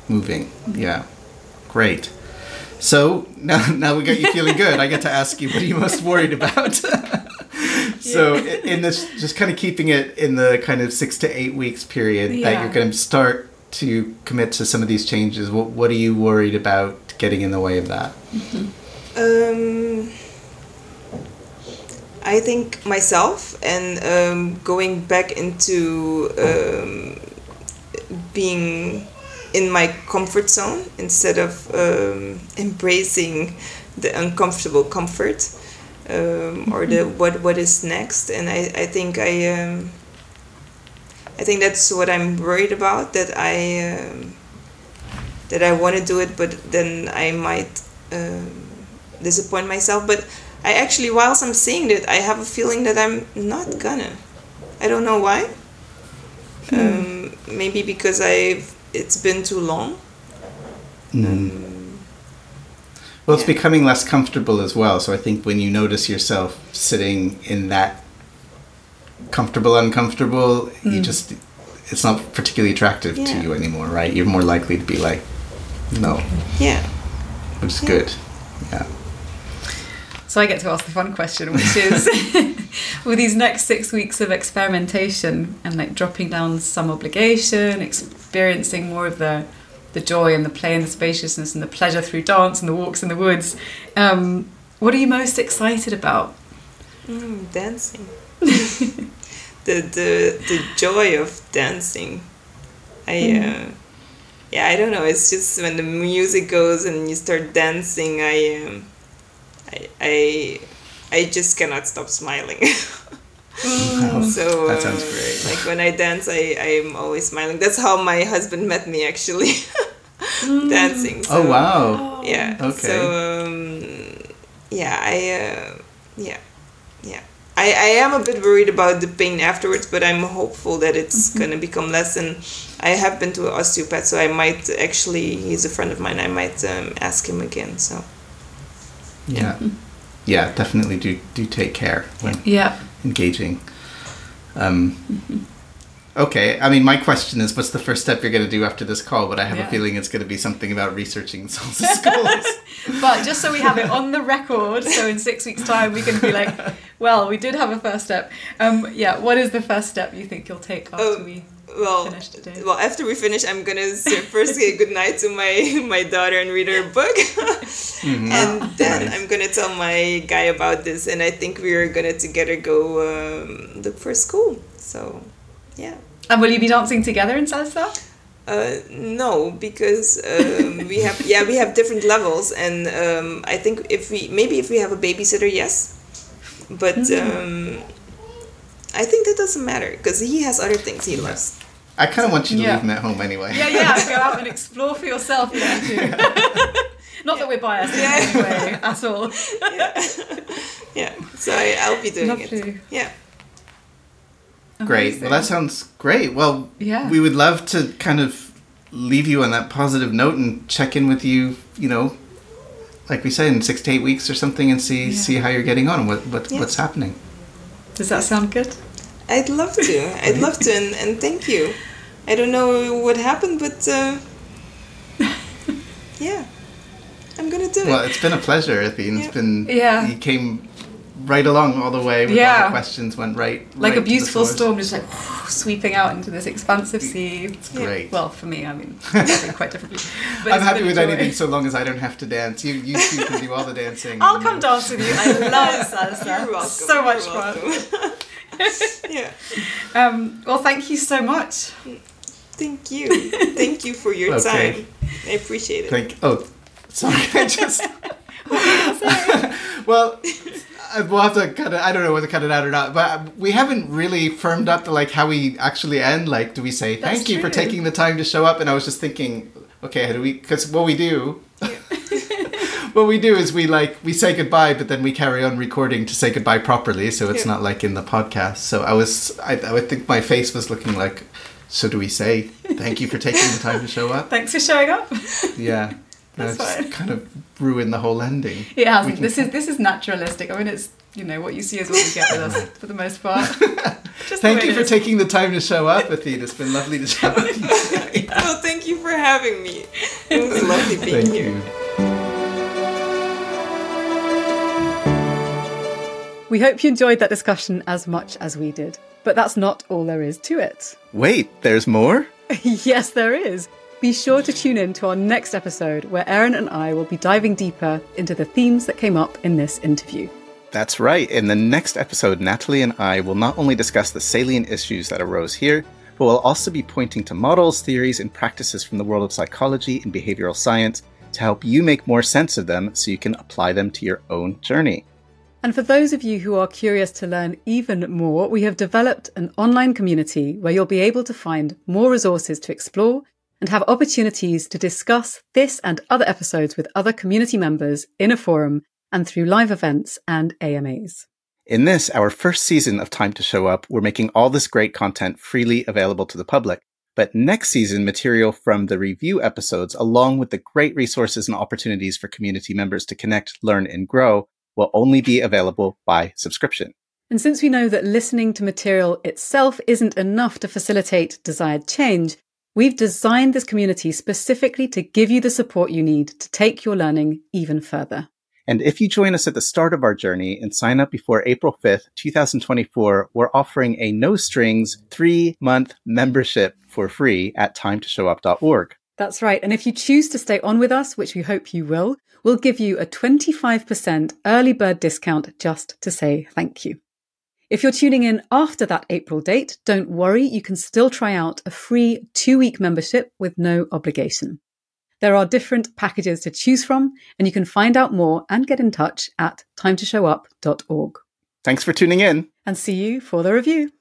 S1: moving. Yeah, great. So now, now we got you feeling good. I get to ask you, what are you most worried about? so in this, just kind of keeping it in the kind of six to eight weeks period that you're going to start to commit to some of these changes. What what are you worried about getting in the way of that?
S3: Um, I think myself and um, going back into um, being in my comfort zone instead of um, embracing the uncomfortable comfort um, or the what what is next. And I, I think I um, I think that's what I'm worried about that I um, that I want to do it, but then I might. Um, disappoint myself but i actually whilst i'm saying that i have a feeling that i'm not gonna i don't know why um, maybe because i've it's been too long
S1: Mm. Well, it's
S3: Yeah.
S1: becoming less comfortable as well. So I think when you notice yourself sitting in that comfortable, uncomfortable, you just, it's not particularly attractive to you anymore, right? You're more likely to be like, no,
S3: yeah
S1: which is
S3: Yeah.
S1: good. Yeah.
S2: So I get to ask the fun question, which is, with these next six weeks of experimentation and like dropping down some obligation, experiencing more of the the joy and the play and the spaciousness and the pleasure through dance and the walks in the woods, um, what are you most excited about?
S3: mm, dancing. The, the the joy of dancing. I uh, yeah i don't know. It's just when the music goes and you start dancing i um, i i i just cannot stop smiling
S1: Wow.
S3: So
S1: that sounds
S3: uh,
S1: great.
S3: Like when I dance, I I'm always smiling. That's how my husband met me actually, dancing.
S1: oh, wow.
S3: Yeah.
S1: Okay.
S3: So um, yeah, I uh, yeah, yeah. I, I am a bit worried about the pain afterwards, but I'm hopeful that it's
S2: Mm-hmm.
S3: gonna become less. And I have been to an osteopath, so I might actually. He's a friend of mine. I might um, ask him again. So
S1: Yeah. Yeah, definitely do do take care when
S2: Yeah.
S1: engaging. Um, okay, I mean, my question is, what's the first step you're going to do after this call? But I have
S2: Yeah.
S1: a feeling it's going to be something about researching Salsa schools.
S2: But just so we have it on the record, so in six weeks' time we can be like, well, we did have a first step. Um, yeah, what is the first step you think you'll take after
S3: Oh,
S2: we
S3: well,
S2: finish today?
S3: well after we finish, I'm gonna say, first say goodnight to my my daughter and read her book, and then
S1: Nice.
S3: I'm gonna tell my guy about this, and I think we're gonna together go um, look for a school. So, yeah.
S2: And will you be dancing together in salsa?
S3: Uh, no, because um, we have yeah we have different levels, and um, I think if we maybe if we have a babysitter, yes, but um, I think that doesn't matter because he has other things he loves.
S1: I kind of want you to
S2: Yeah.
S1: leave them at home anyway.
S2: Yeah, yeah, go out and explore for yourself if you do. Not that we're biased in
S3: Yeah.
S2: any way at all.
S3: Yeah, so I, I'll be doing
S2: Lovely.
S3: it. Yeah.
S1: Great. Well, that sounds great. Well,
S2: Yeah.
S1: we would love to kind of leave you on that positive note and check in with you, you know, like we said, in six to eight weeks or something and see
S2: Yeah.
S1: see how you're getting on and what, what,
S3: Yeah.
S1: what's happening.
S2: Does that sound good?
S3: I'd love to. I'd love to, and, and thank you. I don't know what happened, but uh, yeah, I'm gonna do it.
S1: Well,
S3: it.
S1: it's been a pleasure, Athene. It's
S3: Yeah.
S1: been
S2: Yeah.
S1: You came right along all the way. With all
S2: Yeah.
S1: the questions went right.
S2: Like
S1: right
S2: a
S1: to the
S2: beautiful storm just like sweeping out into this expansive sea.
S1: It's great.
S2: Well, for me, I mean, quite differently. But
S1: I'm happy with
S2: joy.
S1: anything so long as I don't have to dance. You you two can do all the dancing.
S2: I'll come dance with you. I love salsa.
S3: You're welcome.
S2: So much
S3: You're
S2: fun.
S3: welcome. yeah.
S2: Um, well, thank you so much.
S3: Thank you. Thank you for your
S1: Okay.
S3: time. I appreciate it.
S1: Thank. Oh, sorry. I just. well, uh, we'll have to cut it. I don't know whether to cut it out or not. But we haven't really firmed up like how we actually end. Like, do we say
S2: That's
S1: thank you for taking the time to show up? And I was just thinking, okay, how do we? Because what we do. What we do is we like we say goodbye, but then we carry on recording to say goodbye properly, so it's
S3: Yeah.
S1: not like in the podcast. So I was, I, I would think my face was looking like. So do we say thank you for taking the time to show up?
S2: Thanks for showing up.
S1: Yeah.
S2: That's
S1: That's
S2: fine.
S1: kind of ruined the whole ending.
S2: It hasn't.
S1: Can-
S2: This is this is naturalistic. I mean, it's you know what you see is what you get with us for the most part. Just
S1: Thank you for
S2: is.
S1: taking the time to show up, Athene. It's been lovely to chat with you.
S3: Well, thank you for having me. It was lovely being
S1: Thank
S3: here.
S1: you.
S2: We hope you enjoyed that discussion as much as we did. But that's not all there is to it.
S1: Wait, there's more?
S2: yes, there is. Be sure to tune in to our next episode where Aaron and I will be diving deeper into the themes that came up in this interview.
S1: That's right. In the next episode, Nathalie and I will not only discuss the salient issues that arose here, but we'll also be pointing to models, theories, and practices from the world of psychology and behavioral science to help you make more sense of them so you can apply them to your own journey.
S2: And for those of you who are curious to learn even more, we have developed an online community where you'll be able to find more resources to explore and have opportunities to discuss this and other episodes with other community members in a forum and through live events and AMAs.
S1: In this, our first season of Time to Show Up, we're making all this great content freely available to the public. But next season, material from the review episodes, along with the great resources and opportunities for community members to connect, learn, and grow, will only be available by subscription.
S2: And since we know that listening to material itself isn't enough to facilitate desired change, we've designed this community specifically to give you the support you need to take your learning even further.
S1: And if you join us at the start of our journey and sign up before April 5th, 2024, we're offering a no strings three month membership for free at timetoshowup.org.
S2: That's right. And if you choose to stay on with us, which we hope you will, we'll give you a 25% early bird discount just to say thank you. If you're tuning in after that April date, don't worry, you can still try out a free two week membership with no obligation. There are different packages to choose from, and you can find out more and get in touch at timetoshowup.org.
S1: Thanks for tuning in.
S2: And see you for the review.